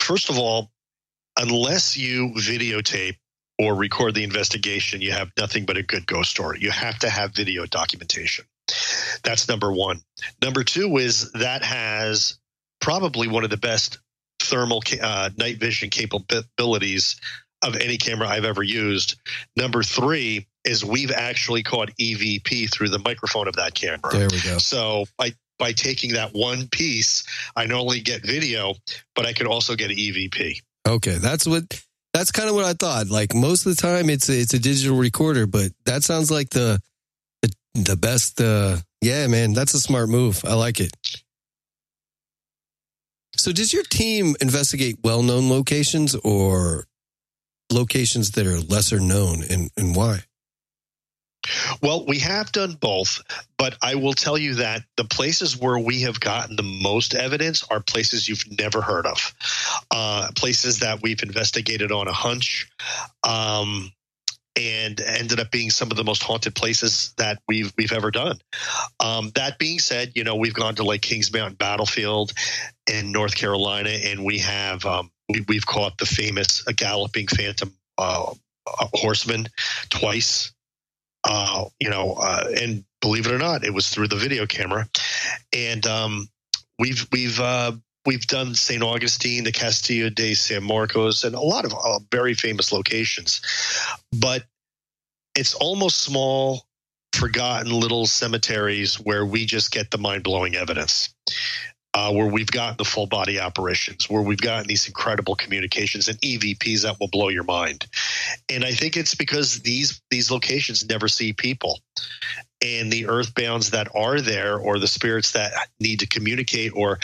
first of all, unless you videotape or record the investigation, you have nothing but a good ghost story. You have to have video documentation. That's number one. Number two is that has probably one of the best thermal uh, night vision capabilities of any camera I've ever used. Number three is we've actually caught EVP through the microphone of that camera. There we go. So by by taking that one piece, I not only get video, but I could also get EVP. Okay, that's what that's kind of what I thought. Like most of the time, it's a, it's a digital recorder, but that sounds like the the, best. Uh, yeah, man, that's a smart move. I like it. So, does your team investigate well known locations or locations that are lesser known, and, and why? Well, we have done both, but I will tell you that the places where we have gotten the most evidence are places you've never heard of, uh, places that we've investigated on a hunch. Um, and ended up being some of the most haunted places that we've we've ever done. Um, that being said, you know we've gone to like Kings Mountain Battlefield in North Carolina, and we have um, we, have caught the famous uh, galloping phantom uh, horseman twice. Uh, you know, uh, and believe it or not, it was through the video camera, and um, we've we've uh, we've done St. Augustine, the Castillo de San Marcos, and a lot of uh, very famous locations. But it's almost small, forgotten little cemeteries where we just get the mind blowing evidence uh, where we've got the full body apparitions, where we've gotten these incredible communications and EVPs that will blow your mind. And I think it's because these these locations never see people, and the earthbounds that are there, or the spirits that need to communicate, or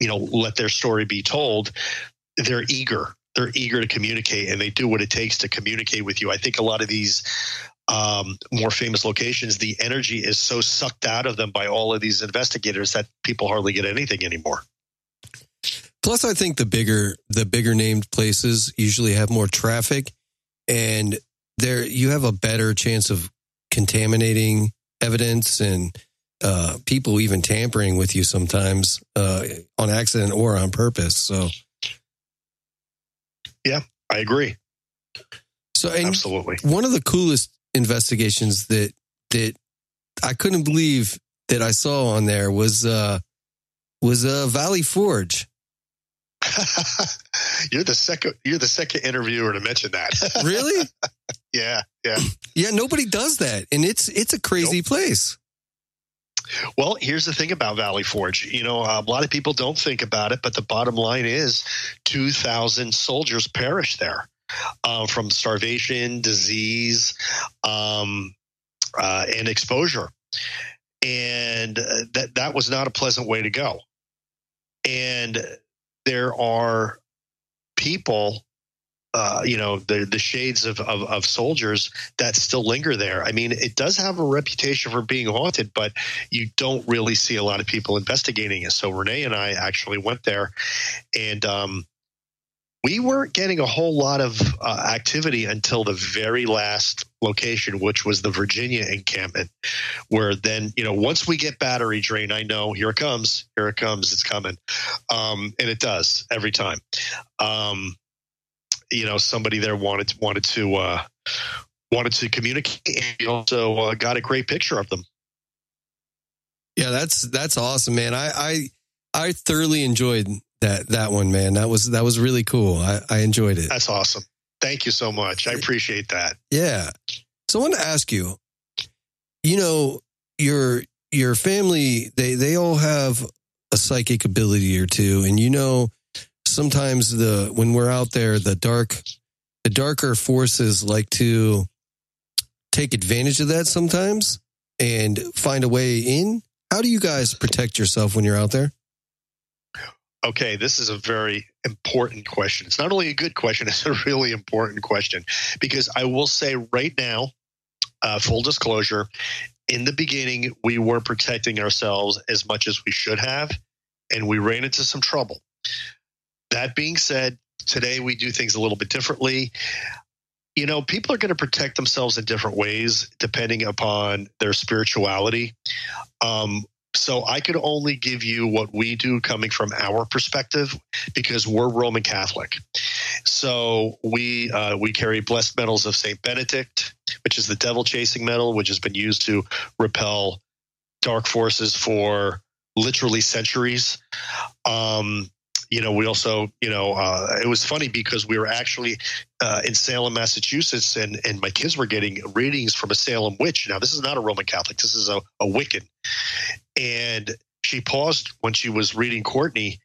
you know, let their story be told, they're eager. They're eager to communicate, and they do what it takes to communicate with you. I think a lot of these um, more famous locations, the energy is so sucked out of them by all of these investigators that people hardly get anything anymore. Plus, I think the bigger the bigger named places usually have more traffic, and there you have a better chance of contaminating evidence and uh, people even tampering with you sometimes uh, on accident or on purpose. So, yeah, I agree. So, absolutely, one of the coolest investigations that that I couldn't believe that I saw on there was uh was uh Valley Forge. you're the second you're the second interviewer to mention that. really? yeah, yeah. Yeah, nobody does that. And it's it's a crazy nope. place. Well, here's the thing about Valley Forge. You know, a lot of people don't think about it, but the bottom line is 2,000 soldiers perished there uh, from starvation, disease, um, uh, and exposure. And uh, that that was not a pleasant way to go. And there are people uh, you know the the shades of, of, of soldiers that still linger there. I mean, it does have a reputation for being haunted, but you don't really see a lot of people investigating it. So Renee and I actually went there, and um, we weren't getting a whole lot of uh, activity until the very last location, which was the Virginia encampment, where then, you know, once we get battery drain, I know here it comes, here it comes, it's coming. Um, and it does every time. Um, you know, somebody there wanted, wanted to, uh, wanted to communicate and also uh, got a great picture of them. Yeah, that's, that's awesome, man. I, I, I thoroughly enjoyed that that one, man. That was that was really cool. I, I enjoyed it. That's awesome. Thank you so much. I appreciate that. Yeah. So I want to ask you, you know, your your family, they they all have a psychic ability or two. And you know, sometimes the when we're out there, the dark the darker forces like to take advantage of that sometimes and find a way in. How do you guys protect yourself when you're out there? Okay, this is a very important question. It's not only a good question, it's a really important question because I will say right now, uh, full disclosure, in the beginning, we were protecting ourselves as much as we should have, and we ran into some trouble. That being said, today we do things a little bit differently. You know, people are going to protect themselves in different ways depending upon their spirituality. Um, so I could only give you what we do coming from our perspective because we're Roman Catholic. So we uh, we carry blessed medals of Saint Benedict, which is the devil chasing medal, which has been used to repel dark forces for literally centuries. Um, you know, we also, you know, uh, it was funny because we were actually uh, in Salem, Massachusetts, and and my kids were getting readings from a Salem witch. Now, this is not a Roman Catholic; this is a, a Wiccan. And she paused when she was reading Courtney,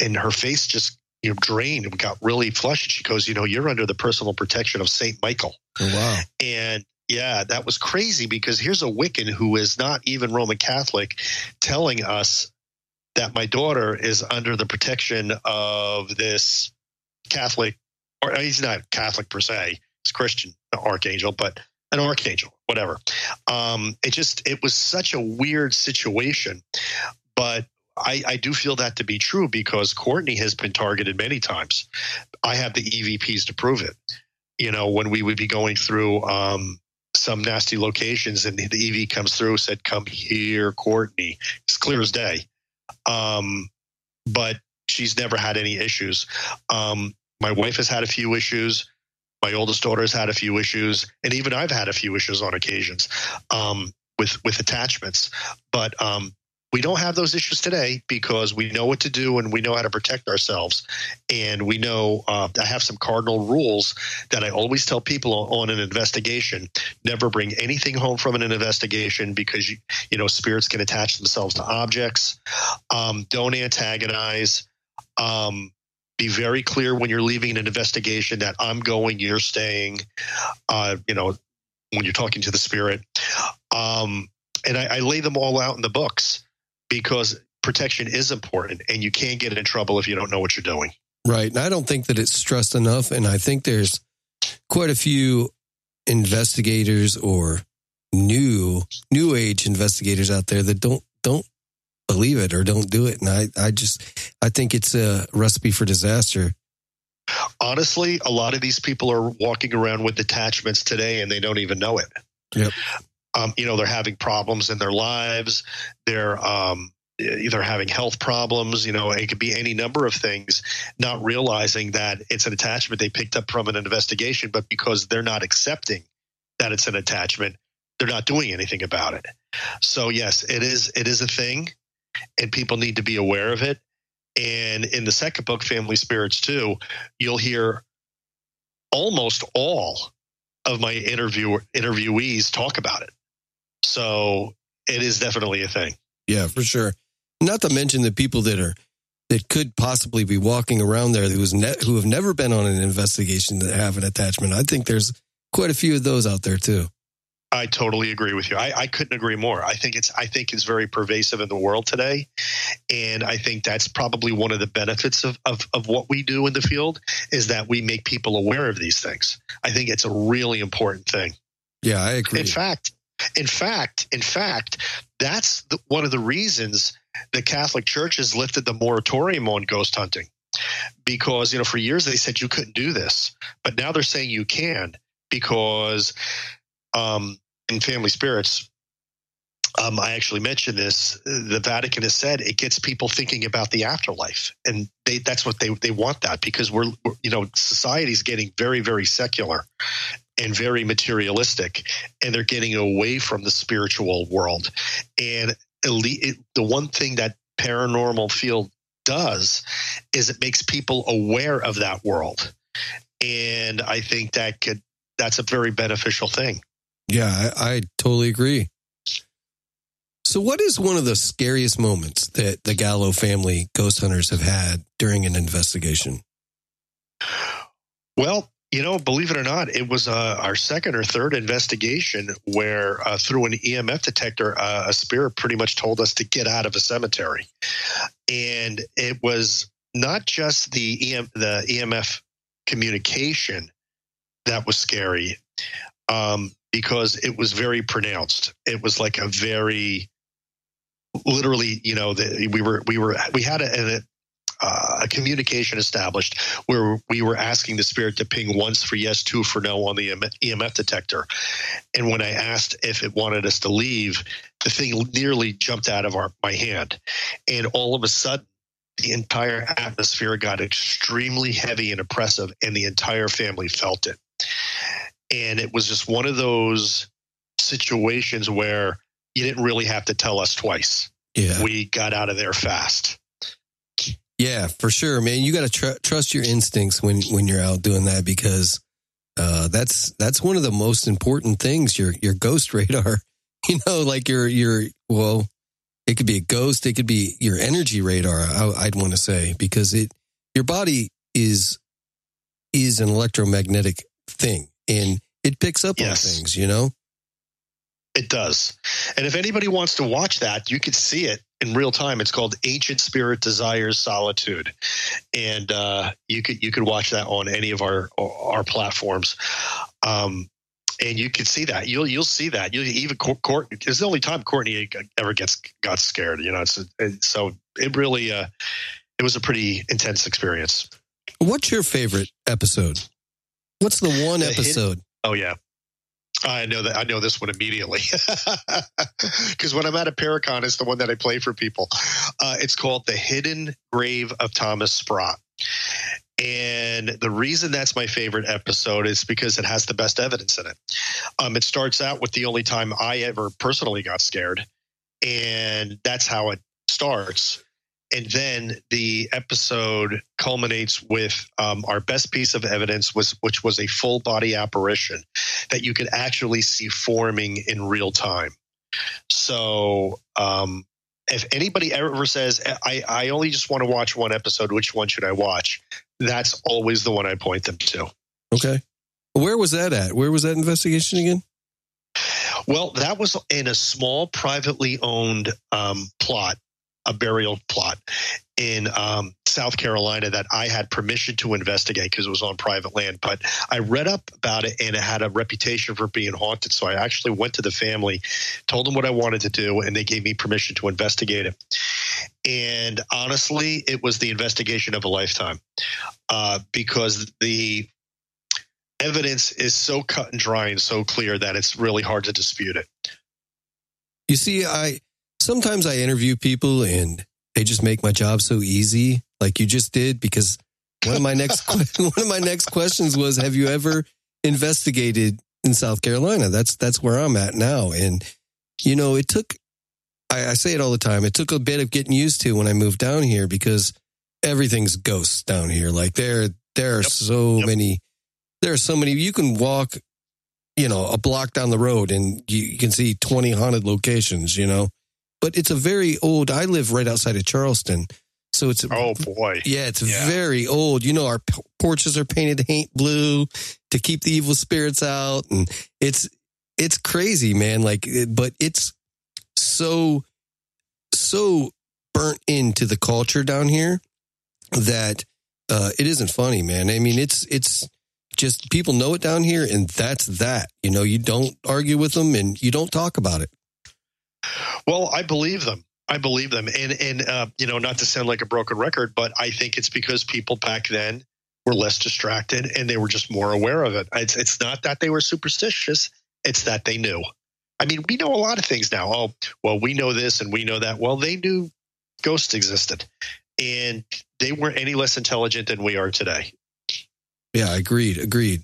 and her face just you know drained and got really flushed. She goes, "You know, you're under the personal protection of Saint Michael." Oh, wow! And yeah, that was crazy because here's a Wiccan who is not even Roman Catholic telling us that my daughter is under the protection of this Catholic, or he's not Catholic per se, he's Christian archangel, but an archangel, whatever. Um, it just, it was such a weird situation. But I, I do feel that to be true because Courtney has been targeted many times. I have the EVPs to prove it. You know, when we would be going through um, some nasty locations and the EV comes through, said, Come here, Courtney. It's clear as day. Um, but she's never had any issues. Um, my wife has had a few issues. My oldest daughter has had a few issues, and even I've had a few issues on occasions um, with with attachments. But um, we don't have those issues today because we know what to do and we know how to protect ourselves. And we know uh, I have some cardinal rules that I always tell people on, an investigation: never bring anything home from an investigation because you you know spirits can attach themselves to objects. Um, don't antagonize. Um, be very clear when you're leaving an investigation that I'm going, you're staying. Uh, you know, when you're talking to the spirit. Um, and I, I lay them all out in the books because protection is important and you can't get in trouble if you don't know what you're doing. Right. And I don't think that it's stressed enough. And I think there's quite a few investigators or new new age investigators out there that don't don't believe it or don't do it. And I, I just I think it's a recipe for disaster. Honestly, a lot of these people are walking around with detachments today and they don't even know it. Yep. Um, you know, they're having problems in their lives. They're um, either having health problems, you know, it could be any number of things, not realizing that it's an attachment they picked up from an investigation, but because they're not accepting that it's an attachment, they're not doing anything about it. So yes, it is it is a thing and people need to be aware of it. And in the second book, Family Spirits 2, you'll hear almost all of my interview interviewees talk about it. So it is definitely a thing. Yeah, for sure. Not to mention the people that are that could possibly be walking around there who's ne- who have never been on an investigation that have an attachment. I think there's quite a few of those out there too. I totally agree with you. I, I, couldn't agree more. I think it's I think it's very pervasive in the world today, and I think that's probably one of the benefits of, of of what we do in the field is that we make people aware of these things. I think it's a really important thing. Yeah, I agree. In fact, in fact, in fact, that's the, one of the reasons the Catholic Church has lifted the moratorium on ghost hunting, because you know for years they said you couldn't do this, but now they're saying you can because um, in family spirits, um, I actually mentioned this. The Vatican has said it gets people thinking about the afterlife, and they, that's what they they want that because we're, we're you know society's getting very very secular and very materialistic, and they're getting away from the spiritual world. And elite, the one thing that paranormal field does is it makes people aware of that world, and I think that could that's a very beneficial thing. Yeah, I, I totally agree. So, what is one of the scariest moments that the Gallo family ghost hunters have had during an investigation? Well, you know, believe it or not, it was uh, our second or third investigation where, uh, through an EMF detector, uh, a spirit pretty much told us to get out of a cemetery, and it was not just the EM, the EMF communication that was scary. Um, because it was very pronounced. It was like a very literally, you know, the, we were we were we had a, a, Uh, a communication established where we were asking the spirit to ping once for yes, two for no on the EMF detector. And when I asked if it wanted us to leave, the thing nearly jumped out of our my hand, and all of a sudden. The entire atmosphere got extremely heavy and oppressive, and the entire family felt it and it was just one of those situations where you didn't really have to tell us twice. Yeah. We got out of there fast. Yeah, for sure, man. You got to tr- trust your instincts when when you're out doing that because uh, that's that's one of the most important things. Your your ghost radar, you know, like your your well, it could be a ghost, it could be your energy radar. I, I'd want to say because it your body is is an electromagnetic thing and it picks up Yes. on things. You know, It does. And if anybody wants to watch that, you can see it in real time. It's called Ancient Spirit Desires Solitude. And uh, you could you could watch that on any of our our platforms. Um, and you can see that you'll you'll see that you even Court. It's the only time Courtney ever gets got scared. You know, it's it, so it really uh, it was a pretty intense experience. what's your favorite episode? What's the one The hidden- episode? Oh yeah. I know that I know this one immediately because when I'm at a Paracon, it's the one that I play for people. Uh, it's called "The Hidden Grave of Thomas Sprott," and the reason that's my favorite episode is because it has the best evidence in it. Um, it starts out with the only time I ever personally got scared, and that's how it starts. And then the episode culminates with um, our best piece of evidence, was which was a full body apparition that you could actually see forming in real time. So, um, if anybody ever says, I, I only just want to watch one episode, which one should I watch? That's always the one I point them to. Okay. Where was that at? Where was that investigation again? Well, that was in a small privately owned um, plot, a burial plot in um, South Carolina that I had permission to investigate because it was on private land. But I read up about it and it had a reputation for being haunted. So I actually went to the family, told them what I wanted to do, and they gave me permission to investigate it. And honestly, it was the investigation of a lifetime uh, because the evidence is so cut and dry and so clear that it's really hard to dispute it. You see, I sometimes I interview people and they just make my job so easy, like you just did, because one of my next one of my next questions was, "Have you ever investigated in South Carolina?" That's that's where I'm at now, and you know, it took. I, I say it all the time. It took a bit of getting used to when I moved down here because everything's ghosts down here. Like there, there are Yep. so Yep. many. There are so many. You can walk you know, a block down the road and you, you can see 20 haunted locations, you know. But it's a very old, I live right outside of Charleston. So it's, Oh boy. yeah, it's Yeah. very old. You know, our porches are painted paint blue to keep the evil spirits out. And it's, it's crazy, man. Like, but it's so, so burnt into the culture down here that uh, it isn't funny, man. I mean, it's, it's, just people know it down here and that's that you know you don't argue with them and you don't talk about it Well, I believe them. I believe them, and and uh, you know, not to sound like a broken record, but I think it's because people back then were less distracted and they were just more aware of it. It's it's not that they were superstitious; it's that they knew. I mean, we know a lot of things now. Oh, well, we know this and we know that. Well, they knew ghosts existed, and they weren't any less intelligent than we are today. yeah agreed agreed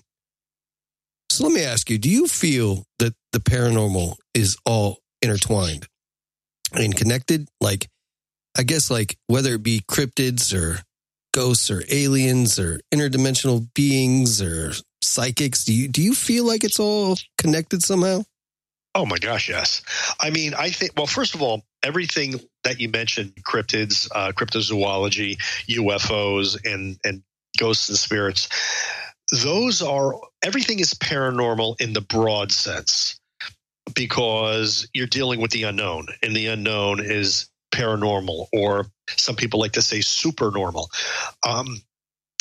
so let me ask you do you feel that the paranormal is all intertwined and connected like i guess like whether it be cryptids or ghosts or aliens or interdimensional beings or psychics do you do you feel like it's all connected somehow Oh my gosh, yes. I mean, I think. Well, first of all, everything that you mentioned cryptids, uh, cryptozoology, UFOs, and and ghosts and spirits. Those are everything is paranormal in the broad sense because you're dealing with the unknown, and the unknown is paranormal, or some people like to say supernormal. Um,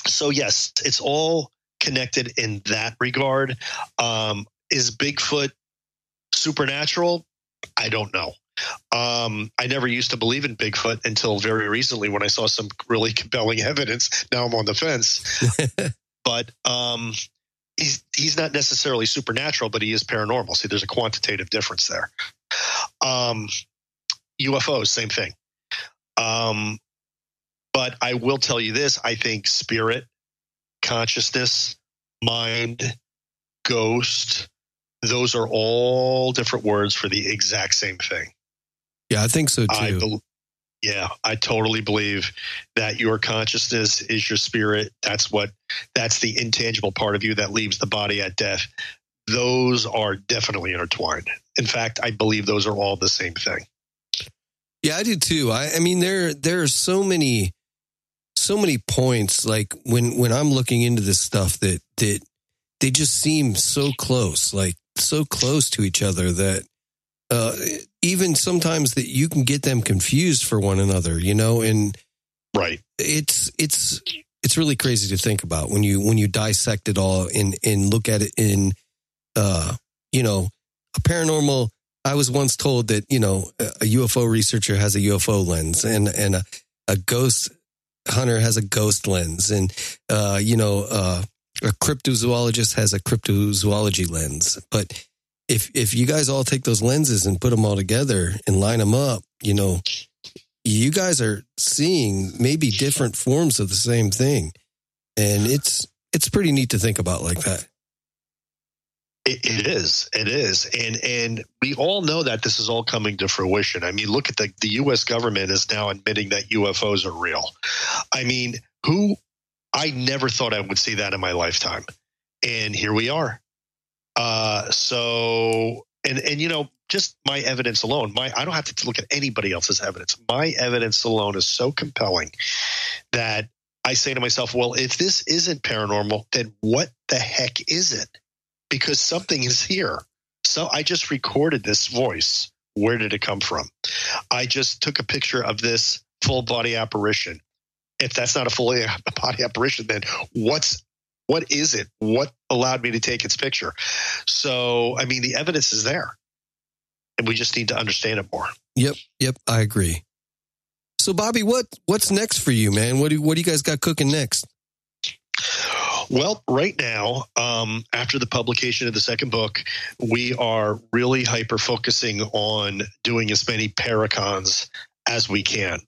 so yes, it's all connected in that regard. Um, is Bigfoot supernatural? I don't know. Um, I never used to believe in Bigfoot until very recently when I saw some really compelling evidence. Now I'm on the fence. but um, he's he's not necessarily supernatural, but he is paranormal. See, there's a quantitative difference there. Um, UFOs, same thing. Um, but I will tell you this: I think spirit, consciousness, mind, ghost, those are all different words for the exact same thing. Yeah, I think so too. I bel yeah, I totally believe that your consciousness is your spirit. That's what that's the intangible part of you that leaves the body at death. Those are definitely intertwined. In fact, I believe those are all the same thing. Yeah, I do too. I, I mean, there there are so many so many points. Like when when I'm looking into this stuff, that that they just seem so close, like so close to each other that uh, even sometimes that you can get them confused for one another. You know, and right, it's it's it's really crazy to think about when you when you dissect it all and and look at it in uh you know a paranormal I was once told that you know a UFO researcher has a UFO lens and and a, a ghost hunter has a ghost lens and uh, you know uh, a cryptozoologist has a cryptozoology lens. But if if you guys all take those lenses and put them all together and line them up, you know, you guys are seeing maybe different forms of the same thing, and it's it's pretty neat to think about like that. It, it is. It is. And and we all know that this is all coming to fruition. I mean, look at the the US government is now admitting that UFOs are real. I mean, who I never thought I would see that in my lifetime. And here we are. Uh so and and you know, just my evidence alone, my I don't have to look at anybody else's evidence. My evidence alone is so compelling that I say to myself, well, if this isn't paranormal, then what the heck is it? because something is here. So I just recorded this voice. Where did it come from? I just took a picture of this full body apparition. If that's not a full body apparition, then what's what is it? What allowed me to take its picture? So, I mean, the evidence is there, and we just need to understand it more. Yep, yep, I agree. So, Bobby, what what's next for you, man? What do what do you guys got cooking next? Well, right now, um, after the publication of the second book, we are really hyper focusing on doing as many Paracons as we can.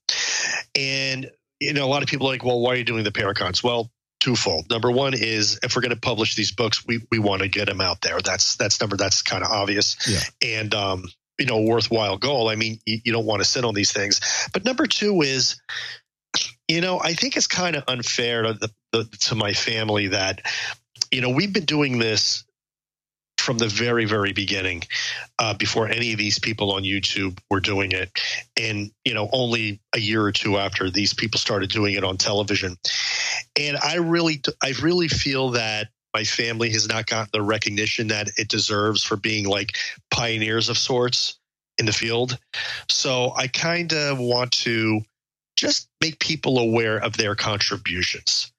And, you know, a lot of people are like, well, why are you doing the Paracons? Well, twofold. Number one is if we're going to publish these books, we, we want to get them out there. That's, that's number, that's kind of obvious. Yeah. And, um, you know, worthwhile goal. I mean, you, you don't want to sit on these things. But number two is, you know, I think it's kind of unfair to the, the, to my family that, you know, we've been doing this from the very, very beginning, uh, before any of these people on YouTube were doing it, and you know, only a year or two after these people started doing it on television. And I really, I really feel that my family has not gotten the recognition that it deserves for being like pioneers of sorts in the field. So I kind of want to just make people aware of their contributions.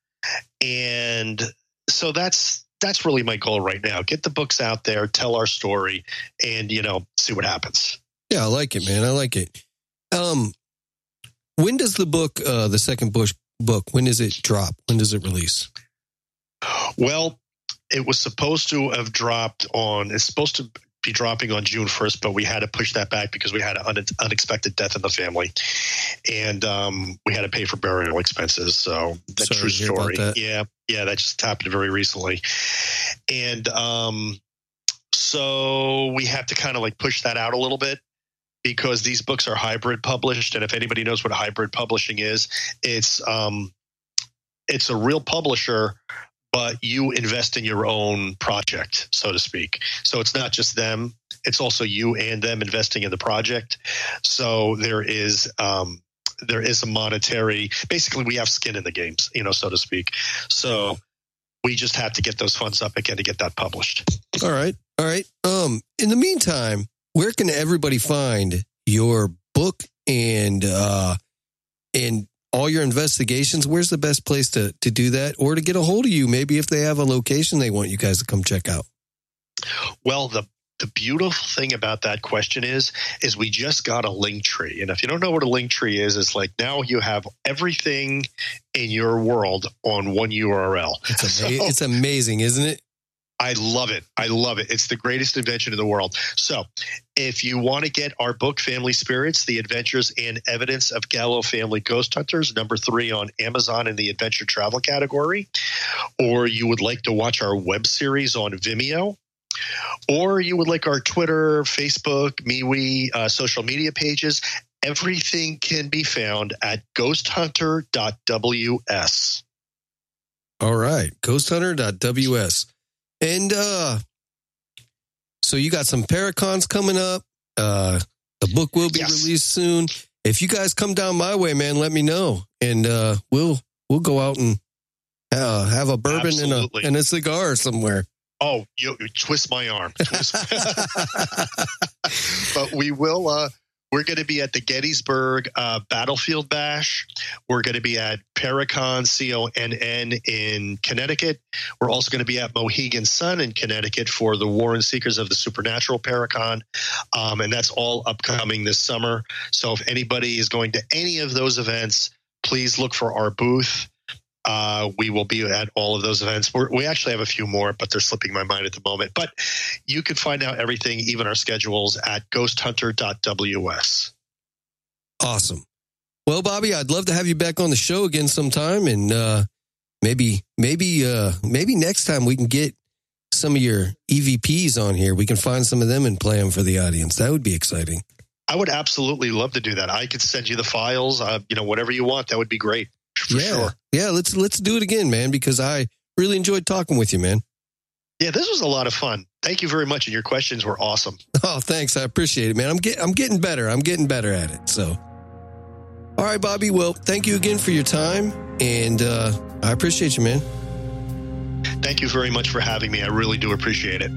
And so that's that's really my goal right now. Get the books out there, tell our story, and you know, see what happens. Yeah, I like it, man. I like it. Um, when does the book, uh, the second Bush book, when does it drop? When does it release? Well, it was supposed to have dropped on. It's supposed to be dropping on June 1st, but we had to push that back because we had an unexpected death in the family, and um, we had to pay for burial expenses. So that's true story. Yeah, yeah, that just happened very recently, and um, so we have to kind of like push that out a little bit because these books are hybrid published, and if anybody knows what hybrid publishing is, it's um, it's a real publisher but you invest in your own project, so to speak. So it's not just them; it's also you and them investing in the project. So there is um, there is a monetary. Basically, we have skin in the games, you know, so to speak. So we just have to get those funds up again to get that published. All right, all right. Um, in the meantime, where can everybody find your book and uh and all your investigations, where's the best place to, to do that or to get a hold of you? Maybe if they have a location they want you guys to come check out. Well, the the beautiful thing about that question is is we just got a link tree and if you don't know what a link tree is it's like now you have everything in your world on one url it's, ama- so, it's amazing isn't it I love it. I love it. It's the greatest invention in the world. So, if you want to get our book, Family Spirits The Adventures and Evidence of Gallo Family Ghost Hunters, number three on Amazon in the adventure travel category, or you would like to watch our web series on Vimeo, or you would like our Twitter, Facebook, MeWe, uh, social media pages, everything can be found at ghosthunter.ws. All right, ghosthunter.ws. And uh so you got some Paracons coming up. Uh the book will be Yes. released soon. If you guys come down my way, man, let me know. And uh we'll we'll go out and uh, have a bourbon and a, Absolutely. and a cigar somewhere. Oh, you, you twist my arm. Twist but we will uh we're going to be at the Gettysburg uh, Battlefield Bash. We're going to be at Paracon C-O-N-N in Connecticut. We're also going to be at Mohegan Sun in Connecticut for the Warren Seekers of the Supernatural Paracon. Um, and that's all upcoming this summer. So if anybody is going to any of those events, please look for our booth. Uh, we will be at all of those events. We're, we actually have a few more, but they're slipping my mind at the moment. But you can find out everything, even our schedules, at ghosthunter.ws. Awesome. Well, Bobby, I'd love to have you back on the show again sometime, and uh, maybe, maybe, uh, maybe next time we can get some of your EVPs on here. We can find some of them and play them for the audience. That would be exciting. I would absolutely love to do that. I could send you the files, uh, you know, whatever you want. That would be great for yeah, sure. yeah. Let's let's do it again, man, because I really enjoyed talking with you, man. Yeah, this was a lot of fun. Thank you very much, and your questions were awesome. Oh, thanks. I appreciate it, man. I'm get, I'm getting better. I'm getting better at it. So, all right, Bobby. Well, thank you again for your time, and uh, I appreciate you, man. Thank you very much for having me. I really do appreciate it.